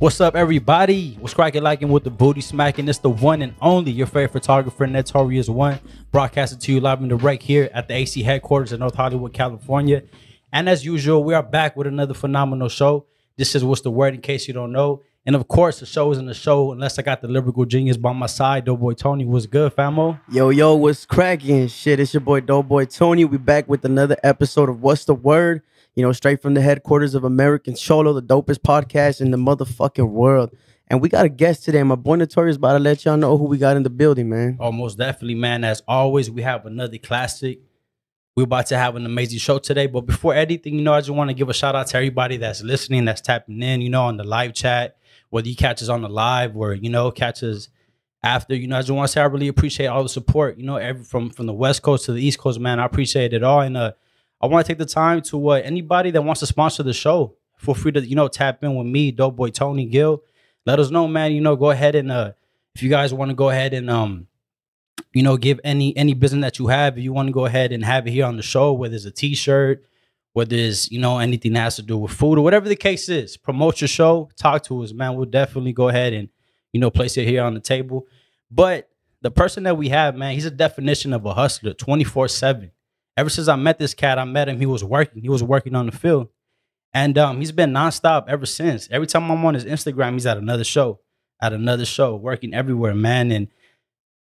What's up, everybody? What's cracking lacking with the booty smacking? It's the one and only your favorite photographer, Notorious One, broadcasting to you live and direct here at the AC headquarters in North Hollywood, California. And as usual, we are back with another phenomenal show. This is what's the word in case you don't know. And of course, the show isn't a show unless I got the lyrical genius by my side. Doughboy Tony was good, famo. Yo, yo, what's cracking? Shit, it's your boy Doughboy Tony. We back with another episode of What's the Word? You know, straight from the headquarters of American Cholo, the dopest podcast in the motherfucking world. And we got a guest today. My boy Notorious about to let y'all know who we got in the building, man. Oh, most definitely, man. As always, we have another classic. We're about to have an amazing show today. But before anything, you know, I just want to give a shout out to everybody that's listening, that's tapping in, you know, on the live chat, whether you catch us on the live or, you know, catch us after. You know, I just want to say I really appreciate all the support, you know, every from from the West Coast to the East Coast, man. I appreciate it all. And uh I want to take the time to uh, anybody that wants to sponsor the show, feel free to, you know, tap in with me, Doughboy Tony Gill. Let us know, man. You know, go ahead and uh if you guys want to go ahead and um you know, give any any business that you have. If you want to go ahead and have it here on the show, whether it's a T-shirt, whether it's you know anything that has to do with food or whatever the case is, promote your show. Talk to us, man. We'll definitely go ahead and you know place it here on the table. But the person that we have, man, he's a definition of a hustler, twenty four seven. Ever since I met this cat, I met him. He was working. He was working on the field, and um, he's been nonstop ever since. Every time I'm on his Instagram, he's at another show, at another show, working everywhere, man. And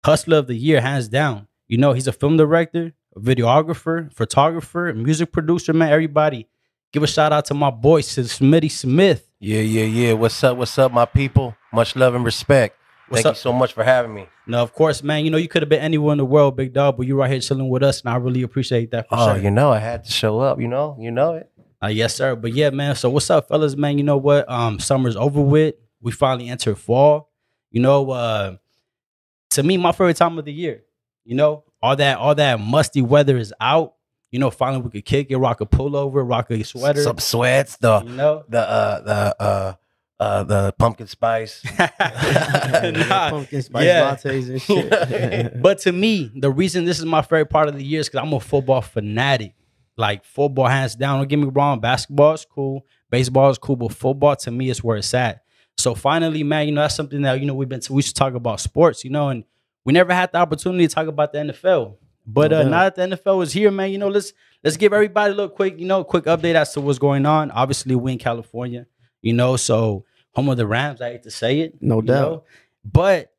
hustler of the year, hands down. You know, he's a film director, a videographer, photographer, music producer, man. Everybody, give a shout out to my boy, Smitty Smith. Yeah, yeah, yeah. What's up? What's up, my people? Much love and respect. What's Thank up? you so much for having me. Now, of course, man, you know, you could have been anywhere in the world, big dog, but you're right here chilling with us, and I really appreciate that for Oh, sure. you know, I had to show up. You know, you know it. Uh, yes, sir. But yeah, man. So what's up, fellas, man? You know what? Um, summer's over with. We finally entered fall. You know, uh, to me, my favorite time of the year. You know, all that all that musty weather is out. You know, finally we could kick it, rock a pullover, rock a sweater. Some sweats, the you know, the uh the uh uh the pumpkin spice. Nah, Pumpkin spice yeah. lattes and shit. but to me, the reason this is my favorite part of the year is because I'm a football fanatic. Like football, hands down. Don't get me wrong. Basketball is cool. Baseball is cool, but football to me is where it's at. So finally, man, you know that's something that you know we've been. we should talk about sports, you know, and we never had the opportunity to talk about the NFL. But uh, doubt. now that the NFL is here, man, you know, let's let's give everybody a little quick, you know, quick update as to what's going on. Obviously, we in California, you know, so home of the Rams. I hate to say it, No doubt. know? But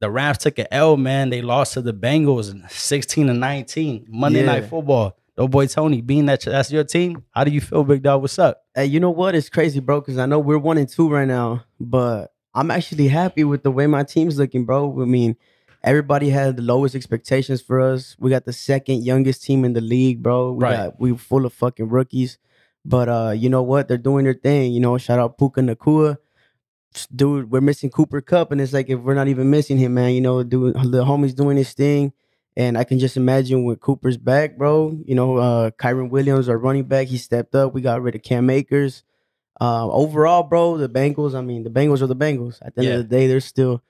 the Rams took an L, man. They lost to the Bengals 16 to 19. Monday Yeah. Night Football. Oh boy, Tony, being that that's your team, how do you feel, big dog? What's up? Hey, you know what? It's crazy, bro, because I know we're one and two right now, but I'm actually happy with the way my team's looking, bro. I mean, everybody had the lowest expectations for us. We got the second youngest team in the league, bro. We Right. got we full of fucking rookies. But uh, you know what? They're doing their thing. You know, shout out Puka Nacua. Dude, we're missing Cooper Kupp, and it's like if we're not even missing him, man, you know, dude, the homie's doing his thing. And I can just imagine when Cooper's back, bro. You know, uh Kyren Williams, our running back, he stepped up. We got rid of Cam Akers. Uh, overall, bro, the Bengals. I mean, the Bengals are the Bengals. At the end Yeah. of the day, they're still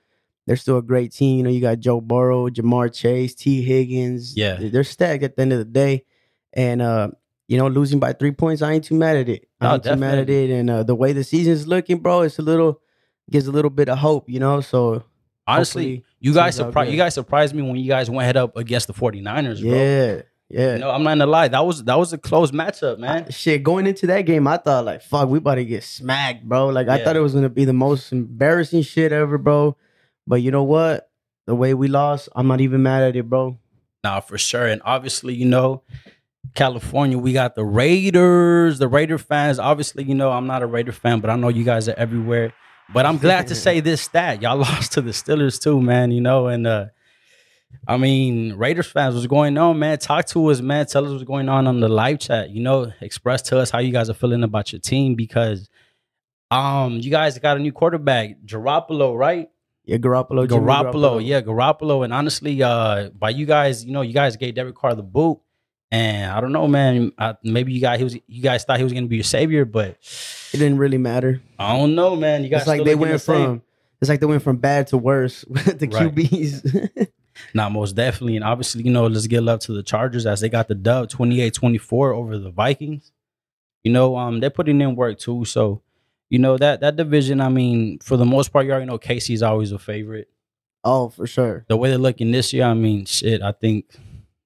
they're still a great team. You know, you got Joe Burrow, Ja'Marr Chase, Tee Higgins. Yeah. they're stacked at the end of the day. And uh, you know, losing by three points, I ain't too mad at it. I No, ain't too mad at it. And uh, the way the season's looking, bro, it's a little gives a little bit of hope. You know, so Honestly, you guys surprised you guys surprised me when you guys went head up against the 49ers, bro. yeah, yeah. You know, I'm not gonna lie. That was that was a close matchup, man. I- shit, going into that game, I thought like, fuck, we about to get smacked, bro. Like I thought it was gonna be the most embarrassing shit ever, bro. But you know what? The way we lost, I'm not even mad at it, bro. Nah, for sure. And obviously, you know, California, we got the Raiders, the Raider fans. Obviously, you know, I'm not a Raider fan, but I know you guys are everywhere. But I'm glad to say this stat. Y'all lost to the Steelers too, man, you know, and uh I mean, Raiders fans, what's going on, man? Talk to us, man. Tell us what's going on on the live chat. You know, express to us how you guys are feeling about your team because um you guys got a new quarterback, Garoppolo, right? Yeah, Garoppolo, Jimmy Garoppolo, yeah, Garoppolo, and honestly, uh, by you guys, you know, you guys gave Derek Carr the boot, and I don't know, man. I, maybe you guys, he was, you guys thought he was gonna be your savior, but It didn't really matter. I don't know, man. You guys It's like they went the same. from it's like they went from bad to worse with the Right. QBs. Nah, most definitely. And obviously, you know, let's give love to the Chargers as they got the dub 28-24 over the Vikings. You know, um, they're putting in work too. So, you know that that division. I mean, for the most part, you already know KC's always a favorite. Oh, for sure. The way they're looking this year, I mean, shit. I think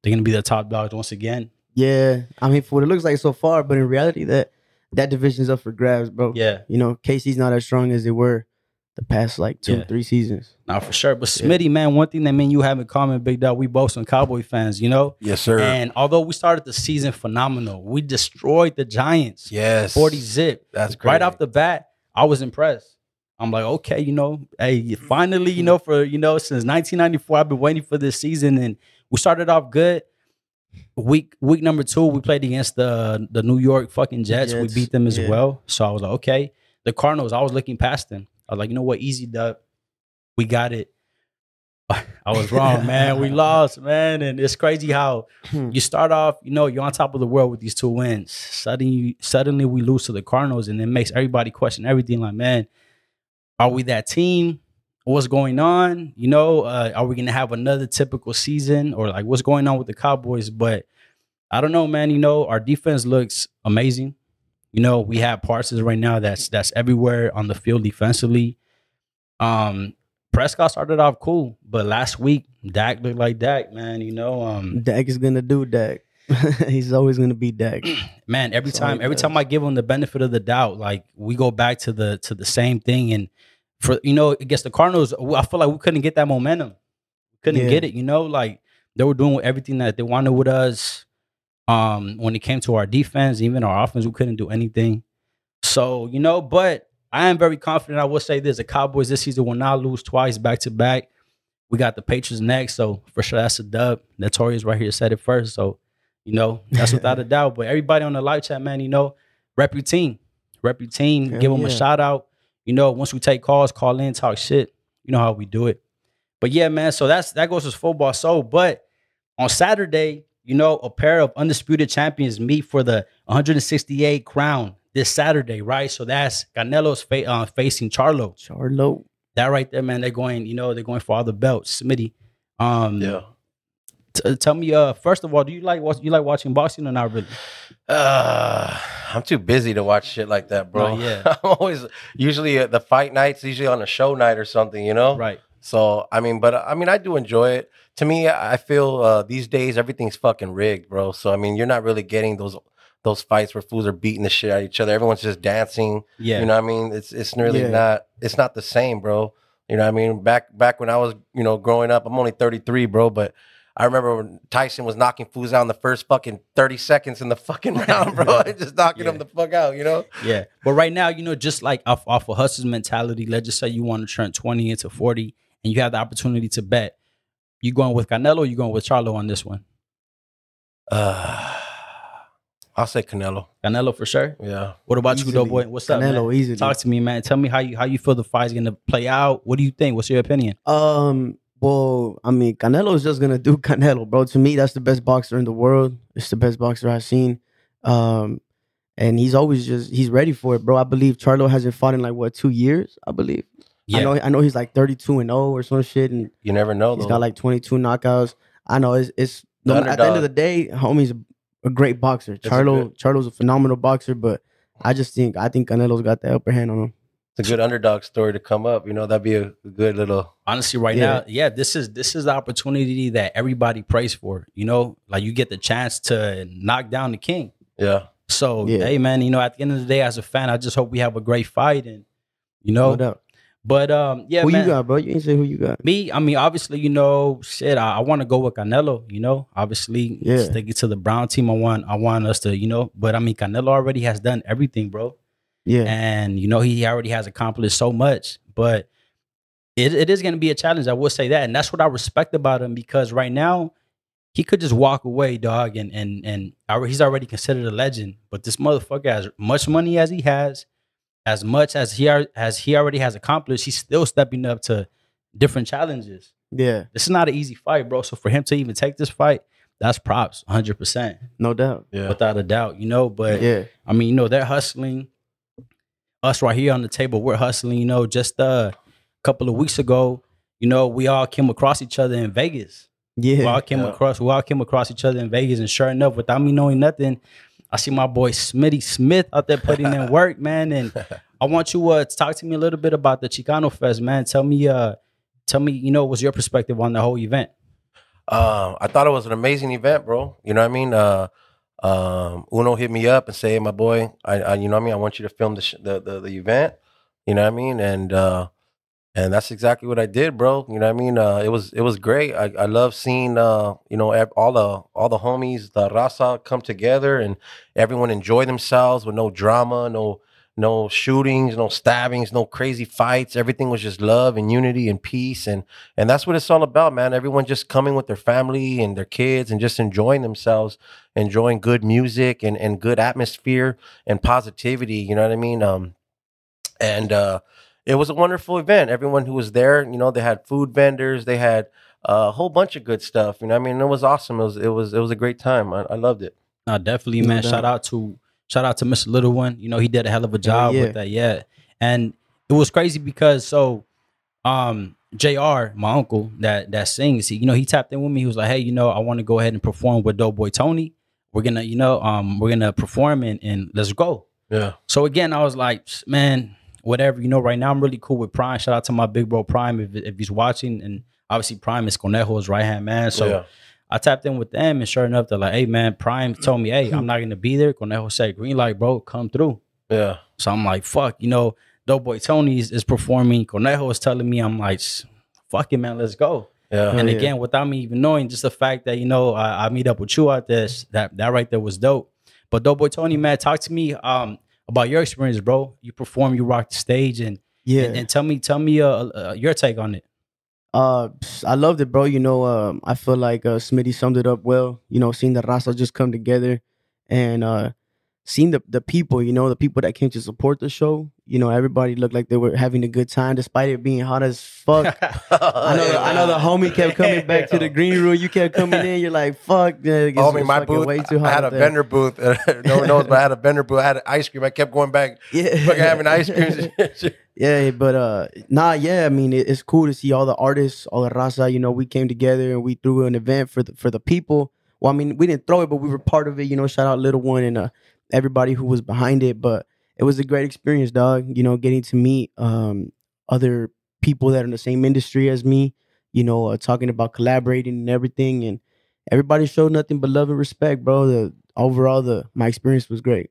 they're gonna be the top dogs once again. Yeah, I mean, for what it looks like so far, but in reality, that that division's up for grabs, bro. Yeah, You know, KC's not as strong as they were the past like two, Yeah. three seasons. now for sure. But Yeah. Smitty, man, one thing that me and you have in common, Big Dog, we both some Cowboy fans. You know, Yes, sir. and although we started the season phenomenal, we destroyed the Giants, yes. forty zip. That's great. right off the bat, I was impressed. I'm like, okay, you know, hey, finally, you know, for you know, since 1994, I've been waiting for this season, and we started off good. Week week number two, we played against the the New York fucking Jets. Jets, We beat them as yeah. well. So I was like, okay. The Cardinals, I was looking past them. I was like, you know what, easy dub, we got it. I was wrong, man. We lost, man, and it's crazy how Hmm. you start off, you know, you're on top of the world with these two wins. Suddenly, suddenly we lose to the Cardinals, and it makes everybody question everything. Like, man, are we that team? What's going on? You know, uh, are we gonna have another typical season, or like what's going on with the Cowboys? But I don't know, man. You know, our defense looks amazing. You know, we have Parsons right now that's that's everywhere on the field defensively. Um, Prescott started off cool, but last week Dak looked like Dak, man. You know, um, Dak is gonna do Dak. He's always gonna be Dak. man every That's time every does. time i give him the benefit of the doubt like we go back to the to the same thing and for you know against the cardinals i feel like we couldn't get that momentum couldn't Yeah. get it you know like they were doing everything that they wanted with us um when it came to our defense even our offense we couldn't do anything so you know but i am very confident i will say this the cowboys this season will not lose twice back to back we got the patriots next so for sure that's a dub notorious right here said it first so you know, that's without a doubt. But everybody on the live chat, man, you know, rep your team. Rep your team. Hell give them a shout out. You know, once we take calls, call in, talk shit. You know how we do it. But yeah, man, so that's that goes as football. So, but on Saturday, you know, a pair of undisputed champions meet for the 168 crown this Saturday, right? So that's Canelo's fa- uh, facing Charlo. Charlo. That right there, man. They're going, you know, they're going for all the belts. Smitty. Um, Yeah. T- tell me, uh, first of all, do you like what you like watching boxing or not really? Uh, I'm too busy to watch shit like that, bro. Oh, yeah. I'm always usually uh, the fight nights, usually on a show night or something, you know. Right. So I mean, but I mean, I do enjoy it. To me, I feel uh, these days everything's fucking rigged, bro. So I mean, you're not really getting those those fights where fools are beating the shit out of each other. Everyone's just dancing. Yeah. You know what I mean? It's it's really Yeah. not it's not the same, bro. You know what I mean? Back back when I was, you know, growing up, I'm only 33, bro, but I remember when Tyson was knocking fools out in the first fucking 30 seconds in the fucking round, bro. just knocking Yeah. them the fuck out, you know? Yeah. But right now, you know, just like off, off a hustler's mentality, let's just say you want to turn 20 into 40 and you have the opportunity to bet. You going with Canelo or you going with Charlo on this one? Uh I'll say Canelo. Canelo for sure. Yeah. What about you, Easily. though, boy? What's up, Canelo man? easily. Talk to me, man. Tell me how you how you feel the fight's gonna play out. What do you think? What's your opinion? Um, well, I mean, Canelo is just gonna do Canelo, bro. To me, that's the best boxer in the world. It's the best boxer I've seen. Um, and he's always just he's ready for it, bro. I believe Charlo hasn't fought in like what two years, I believe. Yeah. I know I know he's like 32 and 0 or some shit, and You never know he's though. got like 22 knockouts. I know it's it's The at the end of the day, homie's a, a great boxer. Charlo Charlo's a phenomenal boxer, but I just think I think Canelo's got the upper hand on him. It's a good underdog story to come up. You know, that'd be a good little honestly right Yeah. now yeah this is this is the opportunity that everybody prays for you know like you get the chance to knock down the king yeah. so Yeah. hey man you know at the end of the day as a fan i just hope we have a great fight and you know No doubt. but um yeah who man, you got, bro? You ain't say who you got. me i mean obviously you know shit i, I want to go with canelo you know obviously Yeah. stick it to the brown team i want i want us to you know but i mean canelo already has done everything bro Yeah, and you know he already has accomplished so much but it, it is going to be a challenge i will say that and that's what i respect about him because right now he could just walk away dog and and and alre- he's already considered a legend but this motherfucker has much money as he has as much as he ar- as he already has accomplished he's still stepping up to different challenges yeah, this is not an easy fight bro so for him to even take this fight that's props 100% no doubt. Yeah. without a doubt you know but yeah, I mean, you know, they're hustling. Us right here on the table, we're hustling. You know, just uh, a couple of weeks ago, you know, we all came across each other in Vegas. Yeah, we all came Yeah. across, we all came across each other in Vegas, and sure enough, without me knowing nothing, I see my boy Smitty Smith out there putting in work, man. And I want you uh, to talk to me a little bit about the Chicano Fest, man. Tell me, uh, tell me, you know, what's your perspective on the whole event? Uh, I thought it was an amazing event, bro. You know what I mean? Uh, um, Uno hit me up and say, hey, "My boy, I, I, you know what I mean? I want you to film the, sh- the the the event." You know what I mean? And uh, and that's exactly what I did, bro. You know what I mean? Uh, it was it was great. I, I love seeing uh, you know all the all the homies, the raza come together and everyone enjoy themselves with no drama, no no shootings, no stabbings, no crazy fights. Everything was just love and unity and peace and and that's what it's all about, man. Everyone just coming with their family and their kids and just enjoying themselves, enjoying good music and and good atmosphere and positivity, you know what I mean? Um and uh it was a wonderful event. Everyone who was there, you know, they had food vendors, they had a whole bunch of good stuff. You know, what I mean, it was awesome. It was it was it was a great time. I, I loved it. No, definitely, man. doubt. Shout out to shout out to Mr. Little One. You know, he did a hell of a job yeah. with that. Yeah. And it was crazy because so um JR, my uncle that that sings, he, you know, he tapped in with me. He was like, Hey, you know, I want to go ahead and perform with Doughboy Tony. We're gonna, you know, um, we're gonna perform and, and let's go. Yeah. So again, I was like, man, whatever. You know, right now I'm really cool with Prime. Shout out to my big bro Prime if, if he's watching. And obviously Prime is Conejo's right hand man. So yeah. I tapped in with them, and sure enough, they're like, "Hey, man, Prime told me, hey, I'm not gonna be there." Conejo said, "Green light, bro, come through." Yeah. So I'm like, "Fuck," you know. Doughboy Tony is, is performing. Conejo is telling me, I'm like, "S- "Fuck it, man, let's go." Yeah. and yeah. again, without me even knowing, just the fact that you know I, I meet up with you out there, that that right there was dope. But Doughboy Tony, man, talk to me um about your experience, bro. You perform, you rock the stage, and Yeah. and, and tell me, tell me uh, uh your take on it. Uh, I loved it, bro. You know, um, I feel like uh, Smitty summed it up well. You know, seeing the raza just come together, and uh, seeing the the people. You know, the people that came to support the show. You know, everybody looked like they were having a good time, despite it being hot as fuck. I know, I know. The homie kept coming back to the green room. You kept coming in. You're like, "Fuck, Oh, I my booth. way too hot I had a there." vendor booth. no one knows, but I had a vendor booth. I had ice cream. I kept going back, Yeah, fucking having ice cream. Yeah, but uh, nah, yeah. I mean, it, it's cool to see all the artists, all the raza. You know, we came together and we threw an event for the for the people. Well, I mean, we didn't throw it, but we were part of it. You know, shout out Little One and uh, everybody who was behind it. But it was a great experience, dog. You know, getting to meet um other people that are in the same industry as me. You know, uh, talking about collaborating and everything, and everybody showed nothing but love and respect, bro. The overall, the my experience was great.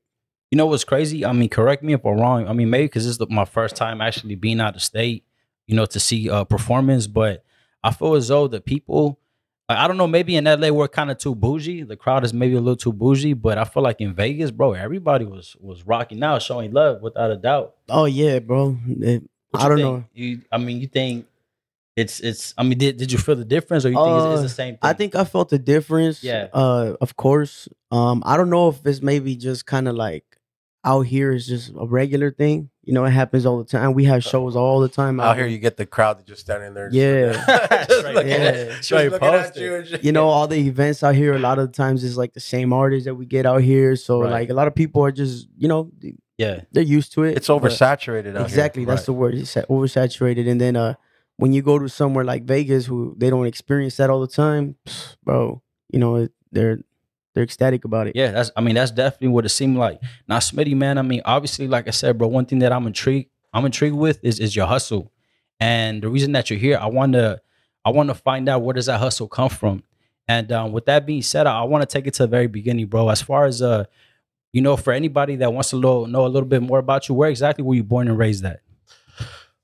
You know what's crazy? I mean, correct me if I'm wrong. I mean, maybe because this is the, my first time actually being out of state, you know, to see a performance. But I feel as though the people, I I don't know, maybe in LA we're kind of too bougie. The crowd is maybe a little too bougie. But I feel like in Vegas, bro, everybody was was rocking out, showing love without a doubt. Oh yeah, bro. It- I don't think? know. You, I mean, you think it's it's? I mean, did, did you feel the difference, or you think it's, it's Uh, the same thing? I think I felt the difference. Yeah. Uh, of course. Um, I don't know if it's maybe just kind of like out here is just a regular thing. You know, it happens all the time. We have shows all the time Out here, you get the crowd that just standing there. Yeah. just Straight- looking, yeah. at, just looking at you. You know, all the events out here. A lot of times is like the same artists that we get out here. So Right. like a lot of people are just you know yeah, they're used to it. it's oversaturated out exactly here. that's the word it's oversaturated and then uh when you go to somewhere like vegas who they don't experience that all the time bro you know they're they're ecstatic about it yeah. That's. I mean, that's definitely what it seemed like. Now, Smitty, man. I mean, obviously, like I said, bro. One thing that I'm intrigued, I'm intrigued with is is your hustle, and the reason that you're here, I want to, I want to find out where does that hustle come from. And um, with that being said, I, I want to take it to the very beginning, bro. As far as uh, you know, for anybody that wants to lo- know a little bit more about you, where exactly were you born and raised at?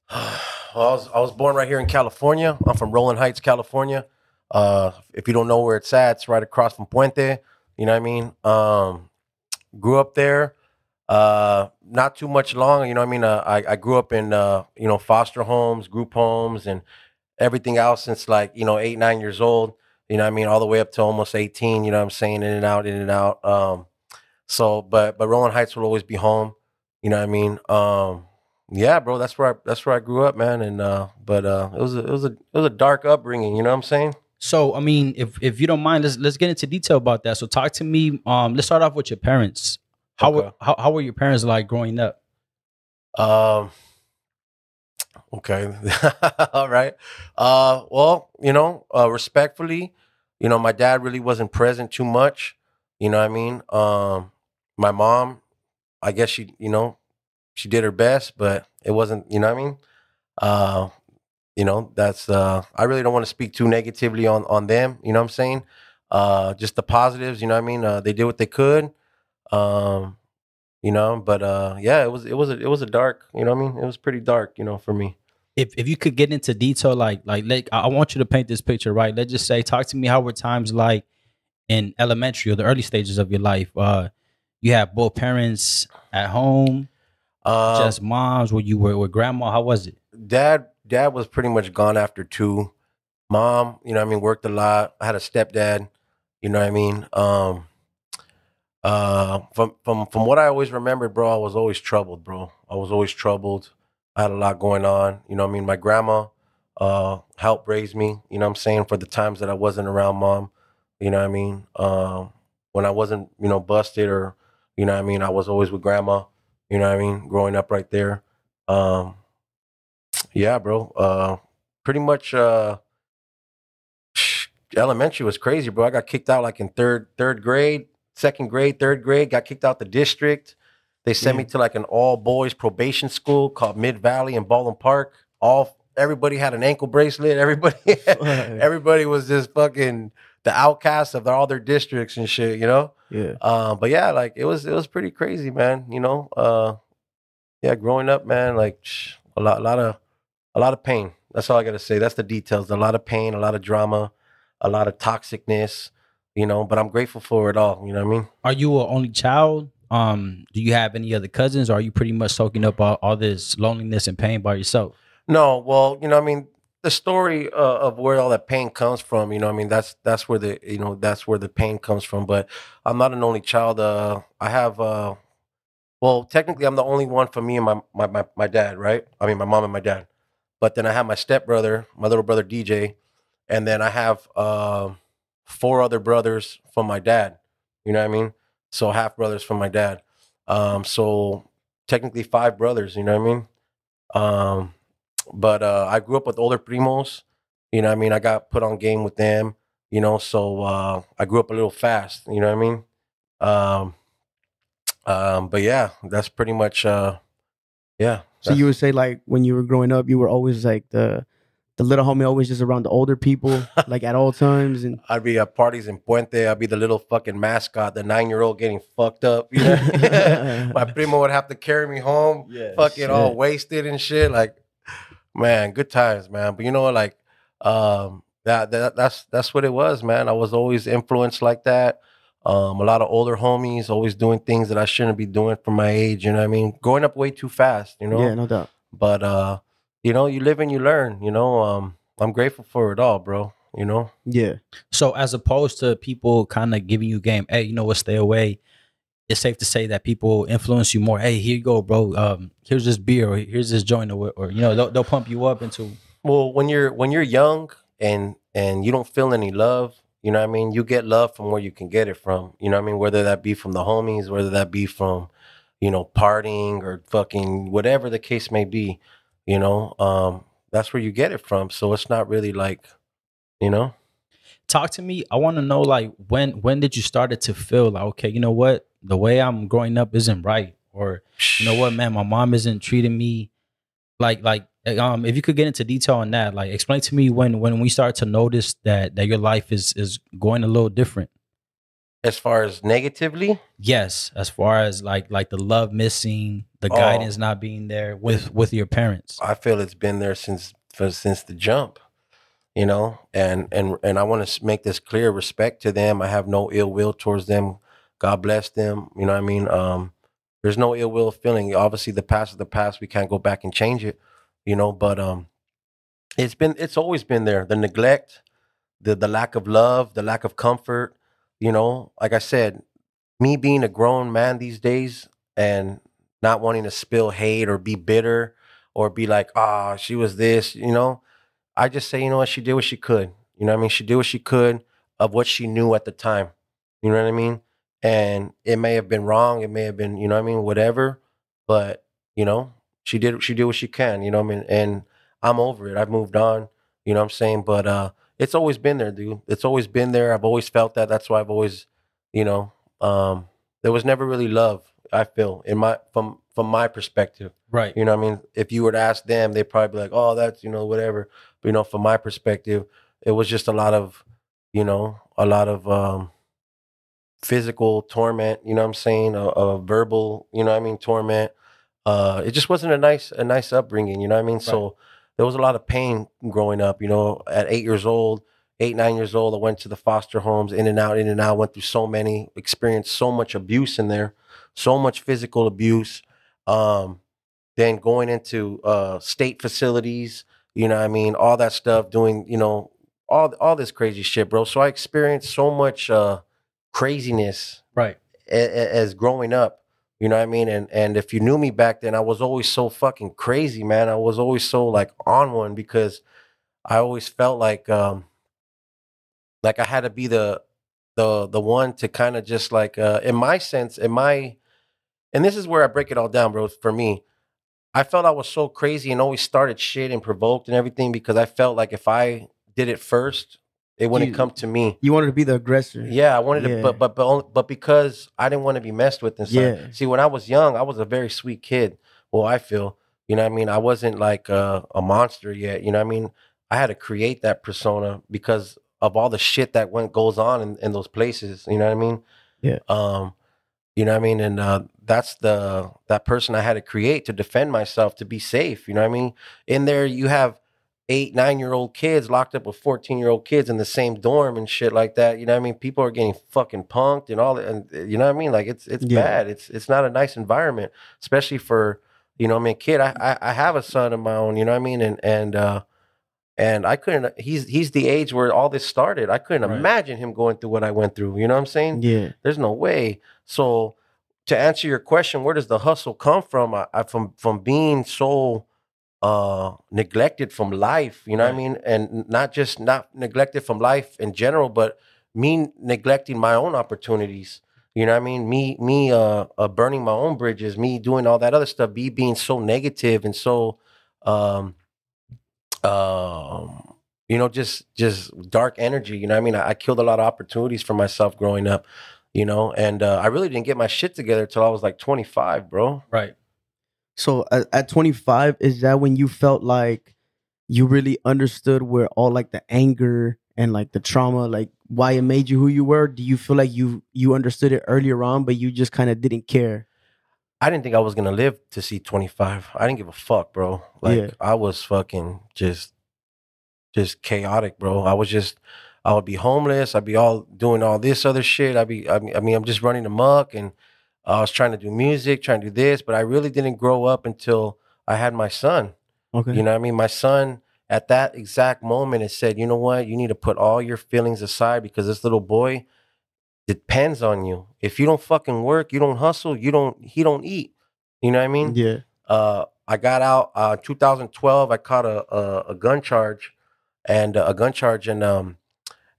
well, I was I was born right here in California. I'm from Rowland Heights, California. Uh, if you don't know where it's at, it's right across from Puente. You know what I mean? Um, grew up there. Uh, not too much long. You know what I mean? Uh, I I grew up in uh, you know foster homes, group homes, and everything else since like you know eight nine years old. You know what I mean? All the way up to almost eighteen. You know what I'm saying? In and out, in and out. Um, so but but Rowland Heights will always be home. You know what I mean? Um, yeah, bro, that's where I that's where I grew up, man. And uh, but uh, it was a, it was a it was a dark upbringing. You know what I'm saying? So, I mean, if if you don't mind, let's let's get into detail about that. So, talk to me. Um, let's start off with your parents. How were Okay. how, how were your parents like growing up? Um. Okay. All right. Uh. Well, you know, uh, respectfully, you know, my dad really wasn't present too much. You know what I mean? Um. my mom, I guess she, you know, she did her best, but it wasn't, you know what I mean? Uh, you know, that's uh I really don't want to speak too negatively on on them, you know what I'm saying? Uh just the positives, you know what I mean? Uh they did what they could. Um you know, but uh yeah, it was it was a, it was a dark, you know what I mean? It was pretty dark, you know, for me. if if you could get into detail, like like like I want you to paint this picture, right? Let's just say, talk to me. How were times like in elementary or the early stages of your life? Uh, you have both parents at home, Um, just moms. Where you were with grandma? How was it? dad dad was pretty much gone after two. Mom you know i mean worked a lot. I had a stepdad you know what i mean? Um uh from from from what i always remembered bro i was always troubled bro. I was always troubled. I had a lot going on. You know what i mean? My grandma uh helped raise me you know what i'm saying for the times that i wasn't around mom. You know what i mean? Um when i wasn't you know busted or you know i mean i was always with grandma. You know what i mean? Growing up right there. Um yeah, bro. Uh, pretty much. Uh, elementary was crazy, bro. I got kicked out like in third third grade, second grade, third grade. Got kicked out the district. They sent me to like an all boys probation school called Mid Valley in Baldwin Park. All everybody had an ankle bracelet. Everybody, everybody was just fucking the outcasts of all their districts and shit. You know. Yeah. Uh, but yeah, like it was it was pretty crazy, man. You know, uh, yeah, growing up, man, like a lot, a lot of, a lot of pain. That's all I gotta say. That's the details. A lot of pain, a lot of drama, a lot of toxicness. You know, but I'm grateful for it all. You know what I mean? Are you an only child? Um, do you have any other cousins? Or are you pretty much soaking up all, all this loneliness and pain by yourself? No, well, you know, I mean, the story uh, of where all that pain comes from. You know, I mean, that's that's where the you know that's where the pain comes from. But I'm not an only child. Uh, I have. Uh, well, technically, I'm the only one for me and my, my my my dad, right? I mean, my mom and my dad. But then I have my stepbrother, my little brother DJ, and then I have uh, four other brothers from my dad. You know what I mean? So half brothers from my dad. Um, so technically five brothers. You know what I mean? Um, but uh, I grew up with older primos. You know what I mean? I got put on game with them. You know, so uh, I grew up a little fast. You know what I mean? Um, um, but yeah, that's pretty much. Uh, yeah. So you would say like when you were growing up, you were always like the the little homie, always just around the older people, like at all times, and I'd be at parties in Puente. I'd be the little fucking mascot, the nine year old getting fucked up. You know? My primo would have to carry me home, fucking all wasted and shit. Like, man, good times, man. But you know? Like, um, that, that that's that's what it was, man. I was always influenced like that. Um, a lot of older homies always doing things that I shouldn't be doing for my age. You know what I mean? Growing up way too fast. You know. yeah, no doubt. But uh, you know, you live and you learn. You know, um, I'm grateful for it all, bro. You know. Yeah, So as opposed to people kind of giving you game, hey, you know what, stay away. It's safe to say that people influence you more. Hey, here you go, bro. Um, here's this beer, or here's this joint, or, or you know, they'll, they'll pump you up into. Well, when you're when you're young and and you don't feel any love, you know what I mean? You get love from where you can get it from. You know what I mean? Whether that be from the homies, whether that be from, you know, partying or fucking whatever the case may be, you know, um, that's where you get it from. So it's not really like, you know. Talk to me. I want to know, like, when when did you started to feel like, okay, you know what, the way I'm growing up isn't right, or you know what, man, my mom isn't treating me like like um if you could get into detail on that like explain to me when when we start to notice that that your life is is going a little different As far as negatively, yes as far as like like the love missing the Oh. guidance not being there with with your parents I feel it's been there since for, since the jump, you know. And and and I want to make this clear: respect to them. I have no ill will towards them. God bless them. You know what I mean? Um, there's no ill will feeling. Obviously, the past is the past. We can't go back and change it, you know. But um, it's been it's always been there. The neglect, the the lack of love, the lack of comfort. You know, like I said, me being a grown man these days and not wanting to spill hate or be bitter or be like, ah, she was this, you know. I just say, you know what, she did what she could. You know I mean? She did what she could of what she knew at the time. You know what I mean? And it may have been wrong, it may have been, you know I mean, whatever. But, you know, she did she did what she can, you know what I mean? And I'm over it. I've moved on. You know what I'm saying? But uh it's always been there, dude. It's always been there. I've always felt that. That's why I've always, you know, um, there was never really love. I feel in my from from my perspective. Right. You know, what I mean, if you were to ask them, they'd probably be like, "Oh, that's you know whatever." But you know, from my perspective, it was just a lot of, you know, a lot of um, physical torment. You know, what I'm saying a, a verbal. You know, what I mean torment. Uh, it just wasn't a nice a nice upbringing. You know, what I mean. So there was a lot of pain growing up. You know, at eight years old, eight nine years old, I went to the foster homes, in and out, in and out. Went through so many, experienced so much abuse in there, so much physical abuse. Um, then going into uh, state facilities, you know, what I mean, all that stuff, doing, you know, all all this crazy shit, bro. So I experienced so much uh, craziness Right. as growing up. You know what I mean? And and if you knew me back then, I was always so fucking crazy, man. I was always so like on one because I always felt like um like I had to be the the the one to kind of just like uh in my sense, in my and this is where I break it all down, bro, for me. I felt I was so crazy and always started shit and provoked and everything because I felt like if I did it first, it wouldn't You- come to me. You wanted to be the aggressor. Yeah, I wanted Yeah. to, but but but only, but because I didn't want to be messed with and stuff. Yeah. See, when I was young, I was a very sweet kid. Well, I feel, you know, what I mean, I wasn't like a, a monster yet. You know, what I mean, I had to create that persona because of all the shit that went goes on in, in those places. You know what I mean? Yeah. Um, you know what I mean, and uh, that's the that person I had to create to defend myself to be safe. You know what I mean? In there, you have eight, nine year old kids locked up with 14 year old kids in the same dorm and shit like that. You know what I mean? People are getting fucking punked and all that. And uh, you know what I mean? Like it's, it's Yeah. bad. It's, it's not a nice environment, especially for, you know, I mean, kid, I, I, I have a son of my own, you know what I mean? And, and, uh, and I couldn't, he's, he's the age where all this started. I couldn't Right. imagine him going through what I went through. You know what I'm saying? Yeah. There's no way. So to answer your question, where does the hustle come from? I, I from from being so uh neglected from life, you know what I mean? And not just not neglected from life in general, but me neglecting my own opportunities. You know what I mean? Me me uh, uh burning my own bridges, me doing all that other stuff, me being so negative and so um um you know just just dark energy you know what i mean I, I killed a lot of opportunities for myself growing up you know and uh, i really didn't get my shit together till i was like 25 bro Right. So at, at 25, is that when you felt like you really understood where all like the anger and like the trauma, like why it made you who you were? Do you feel like you you understood it earlier on, but you just kind of didn't care? i didn't think i was gonna live to see 25 i didn't give a fuck bro like Yeah. i was fucking just just chaotic bro i was just i would be homeless i'd be all doing all this other shit i'd be i mean, I mean i'm just running amok and i was trying to do music trying to do this but i really didn't grow up until i had my son Okay. You know what I mean? My son at that exact moment it said, you know what? You need to put all your feelings aside because this little boy depends on you. If you don't fucking work, you don't hustle, you don't he don't eat. You know what I mean? yeah. uh, I got out uh, 2012. I caught a, a a gun charge, and uh, a gun charge, and um,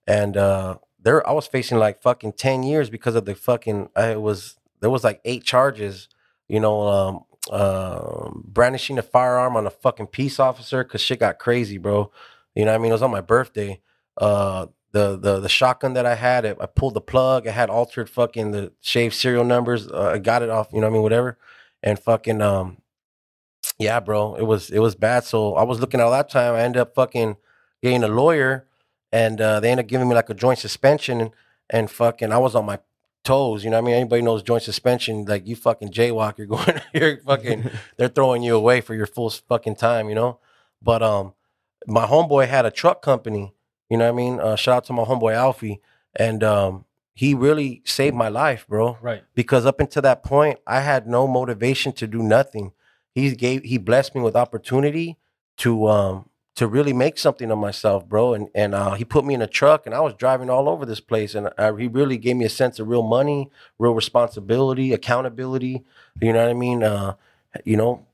and uh, there I was facing like fucking ten years because of the fucking. I was there was like eight charges, you know, um, um brandishing a firearm on a fucking peace officer because shit got crazy, bro. You know what I mean? It was on my birthday. Uh, the the the shotgun that I had, I I pulled the plug. I had altered fucking the shaved serial numbers. Uh, I got it off. You know what I mean? Whatever. And fucking um, yeah, bro, it was it was bad. So I was looking at all that time. I ended up fucking getting a lawyer, and uh, they ended up giving me like a joint suspension, and fucking I was on my toes. You know what I mean? Anybody knows joint suspension? Like you fucking jaywalk, you're going, you're fucking, they're throwing you away for your full fucking time. You know? But um, my homeboy had a truck company. You know what I mean? Uh, shout out to my homeboy Alfie, and um, he really saved my life, bro Right. because up until that point i had no motivation to do nothing he gave he blessed me with opportunity to um to really make something of myself bro and and uh, he put me in a truck and i was driving all over this place and uh, he really gave me a sense of real money real responsibility accountability you know what i mean uh you know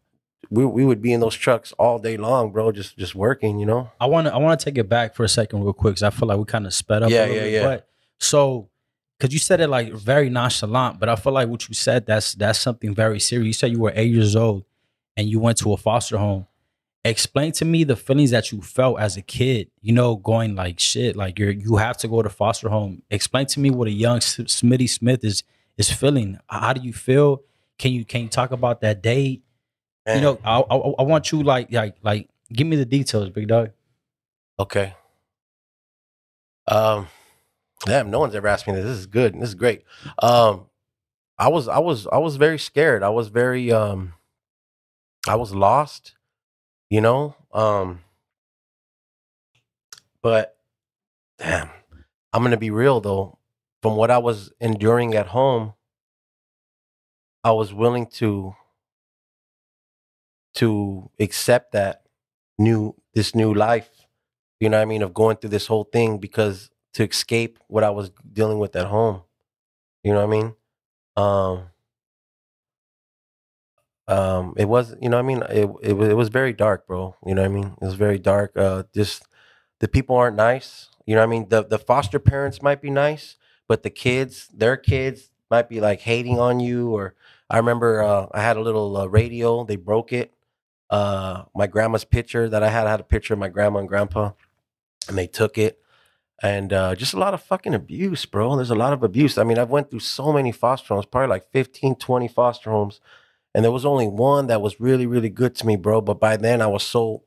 we, we would be in those trucks all day long bro just just working you know I want to I want to take it back for a second, real quick, because I feel like we kind of sped up. Yeah, a little yeah, bit. yeah. But so, because you said it like very nonchalant, but I feel like what you said that's that's something very serious. You said you were eight years old and you went to a foster home. Explain to me the feelings that you felt as a kid. You know, going like shit, like you're you have to go to foster home. Explain to me what a young S- Smitty Smith is is feeling. How do you feel? Can you can you talk about that date? You know, I, I I want you like like like give me the details, big dog. Okay. Um, damn, no one's ever asked me this. This is good. This is great. Um, I was, I was, I was very scared. I was very, um, I was lost. You know, um, but damn, I'm gonna be real though. From what I was enduring at home, I was willing to to accept that new this new life you know what I mean, of going through this whole thing because to escape what I was dealing with at home. You know what I mean? Um um it was you know I mean? It, it it was very dark bro. You know I mean? It was very dark uh just the people aren't nice. You know I mean? The the foster parents might be nice but the kids their kids might be like hating on you or I remember uh I had a little uh, radio. They broke it. Uh my grandma's picture that I had I had a picture of my grandma and grandpa and they took it. And uh, just a lot of fucking abuse bro. There's a lot of abuse. I mean i've went through so many foster homes probably like 15 20 foster homes and there was only one that was really really good to me bro but by then i was so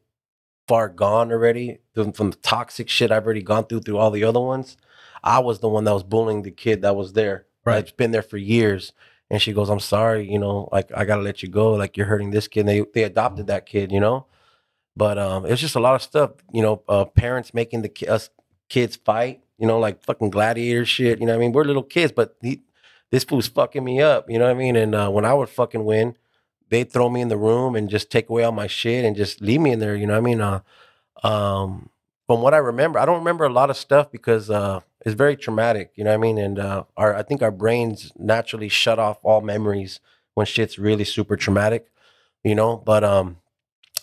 far gone already from, from the toxic shit i've already gone through through all the other ones i was the one that was bullying the kid that was there Right. that's been there for years and she goes i'm sorry you know like i gotta let you go like you're hurting this kid and they, they adopted that kid you know but um, it's just a lot of stuff, you know. Uh, parents making the ki- us kids fight, you know, like fucking gladiator shit. You know what I mean? We're little kids, but he, this fool's fucking me up. You know what I mean? And uh, when I would fucking win, they'd throw me in the room and just take away all my shit and just leave me in there. You know what I mean? Uh, um, from what I remember, I don't remember a lot of stuff because uh, it's very traumatic. You know what I mean? And uh, our I think our brains naturally shut off all memories when shit's really super traumatic. You know, but um.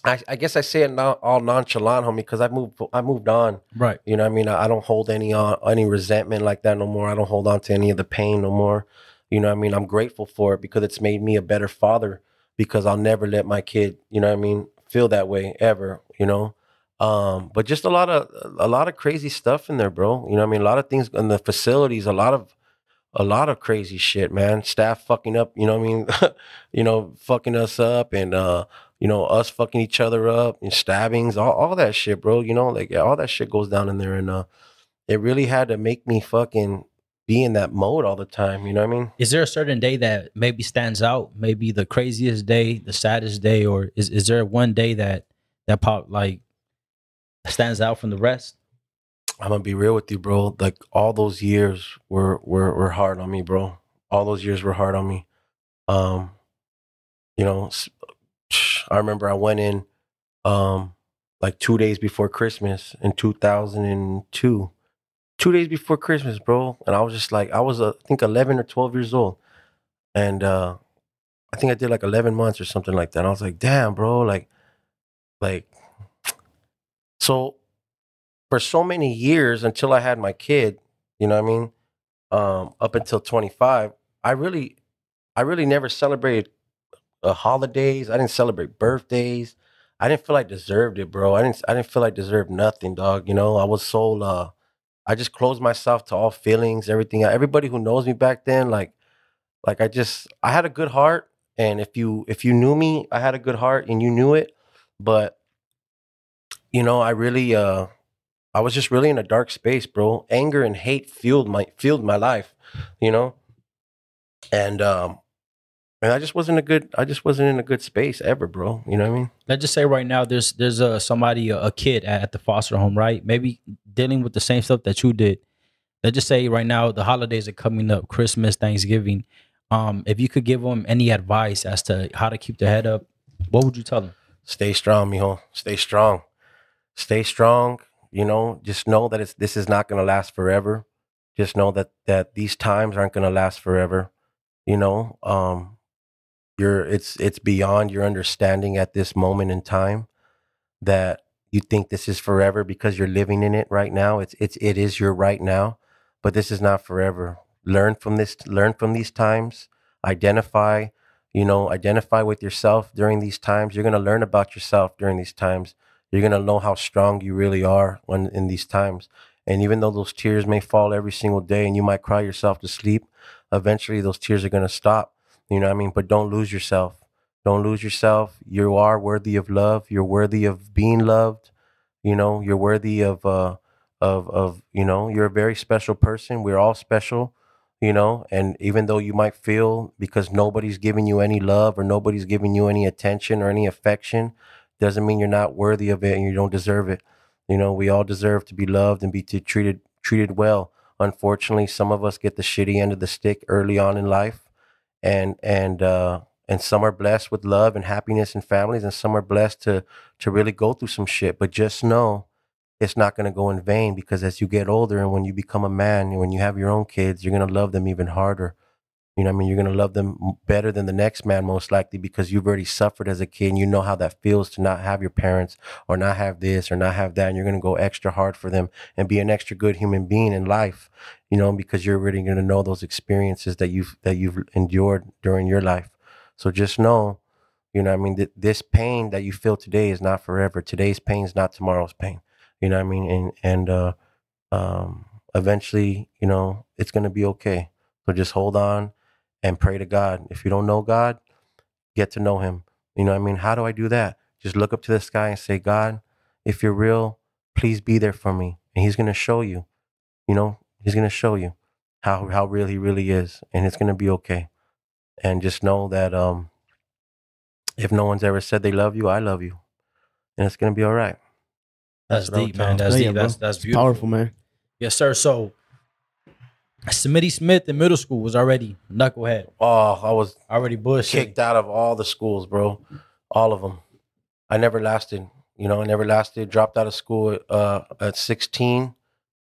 I, I guess I say it not all nonchalant, homie, because I moved I moved on. Right. You know, what I mean, I, I don't hold any on any resentment like that no more. I don't hold on to any of the pain no more. You know, what I mean, I'm grateful for it because it's made me a better father. Because I'll never let my kid, you know, what I mean, feel that way ever. You know, um, but just a lot of a lot of crazy stuff in there, bro. You know, what I mean, a lot of things in the facilities, a lot of a lot of crazy shit, man. Staff fucking up, you know what I mean? you know, fucking us up and uh, you know, us fucking each other up and stabbings, all, all that shit, bro. You know, like all that shit goes down in there and uh it really had to make me fucking be in that mode all the time, you know what I mean? Is there a certain day that maybe stands out? Maybe the craziest day, the saddest day, or is, is there one day that that pop like stands out from the rest? I'm gonna be real with you, bro. Like all those years were were were hard on me, bro. All those years were hard on me. Um, you know, I remember I went in um like two days before Christmas in 2002. Two days before Christmas, bro. And I was just like, I was uh, I think 11 or 12 years old, and uh I think I did like 11 months or something like that. And I was like, damn, bro, like, like, so for so many years until I had my kid, you know what I mean? Um, up until 25, I really, I really never celebrated uh, holidays. I didn't celebrate birthdays. I didn't feel like deserved it, bro. I didn't, I didn't feel like deserved nothing, dog. You know, I was so, uh, I just closed myself to all feelings, everything. Everybody who knows me back then, like, like I just, I had a good heart, and if you, if you knew me, I had a good heart, and you knew it. But, you know, I really, uh, I was just really in a dark space, bro. Anger and hate fueled my fueled my life, you know. And um and I just wasn't a good I just wasn't in a good space ever, bro. You know what I mean? Let's just say right now there's there's a somebody a, a kid at, at the foster home, right? Maybe dealing with the same stuff that you did. Let's just say right now the holidays are coming up, Christmas, Thanksgiving. Um, if you could give them any advice as to how to keep their head up, what would you tell them? Stay strong, mijo. Stay strong. Stay strong. You know, just know that it's this is not gonna last forever. Just know that that these times aren't gonna last forever. You know, um, you're it's it's beyond your understanding at this moment in time that you think this is forever because you're living in it right now. It's it's it is your right now, but this is not forever. Learn from this. Learn from these times. Identify. You know, identify with yourself during these times. You're gonna learn about yourself during these times. You're gonna know how strong you really are when in these times. And even though those tears may fall every single day and you might cry yourself to sleep, eventually those tears are going to stop. You know what I mean? But don't lose yourself. Don't lose yourself. You are worthy of love. You're worthy of being loved. You know, you're worthy of uh of of you know, you're a very special person. We're all special, you know, and even though you might feel because nobody's giving you any love or nobody's giving you any attention or any affection, doesn't mean you're not worthy of it and you don't deserve it. You know, we all deserve to be loved and be treated treated well. Unfortunately, some of us get the shitty end of the stick early on in life, and and uh, and some are blessed with love and happiness and families, and some are blessed to to really go through some shit. But just know, it's not going to go in vain because as you get older and when you become a man, and when you have your own kids, you're going to love them even harder. You know I mean? You're going to love them better than the next man, most likely, because you've already suffered as a kid and you know how that feels to not have your parents or not have this or not have that. And you're going to go extra hard for them and be an extra good human being in life, you know, because you're really going to know those experiences that you've, that you've endured during your life. So just know, you know I mean? That this pain that you feel today is not forever. Today's pain is not tomorrow's pain. You know what I mean? And, and, uh, um, eventually, you know, it's going to be okay. So just hold on and pray to God. If you don't know God, get to know Him. You know what I mean? How do I do that? Just look up to the sky and say, God, if you're real, please be there for me. And He's going to show you, you know, He's going to show you how, how real He really is. And it's going to be okay. And just know that um, if no one's ever said they love you, I love you. And it's going to be all right. That's what I would deep, man. That's yeah, deep. bro. That's that's It's beautiful. powerful, man. Yes, sir. So Smitty Smith in middle school was already knucklehead, Oh, I was already bush. kicked out of all the schools, bro. All of them. I never lasted. You know, I never lasted. Dropped out of school uh, at 16.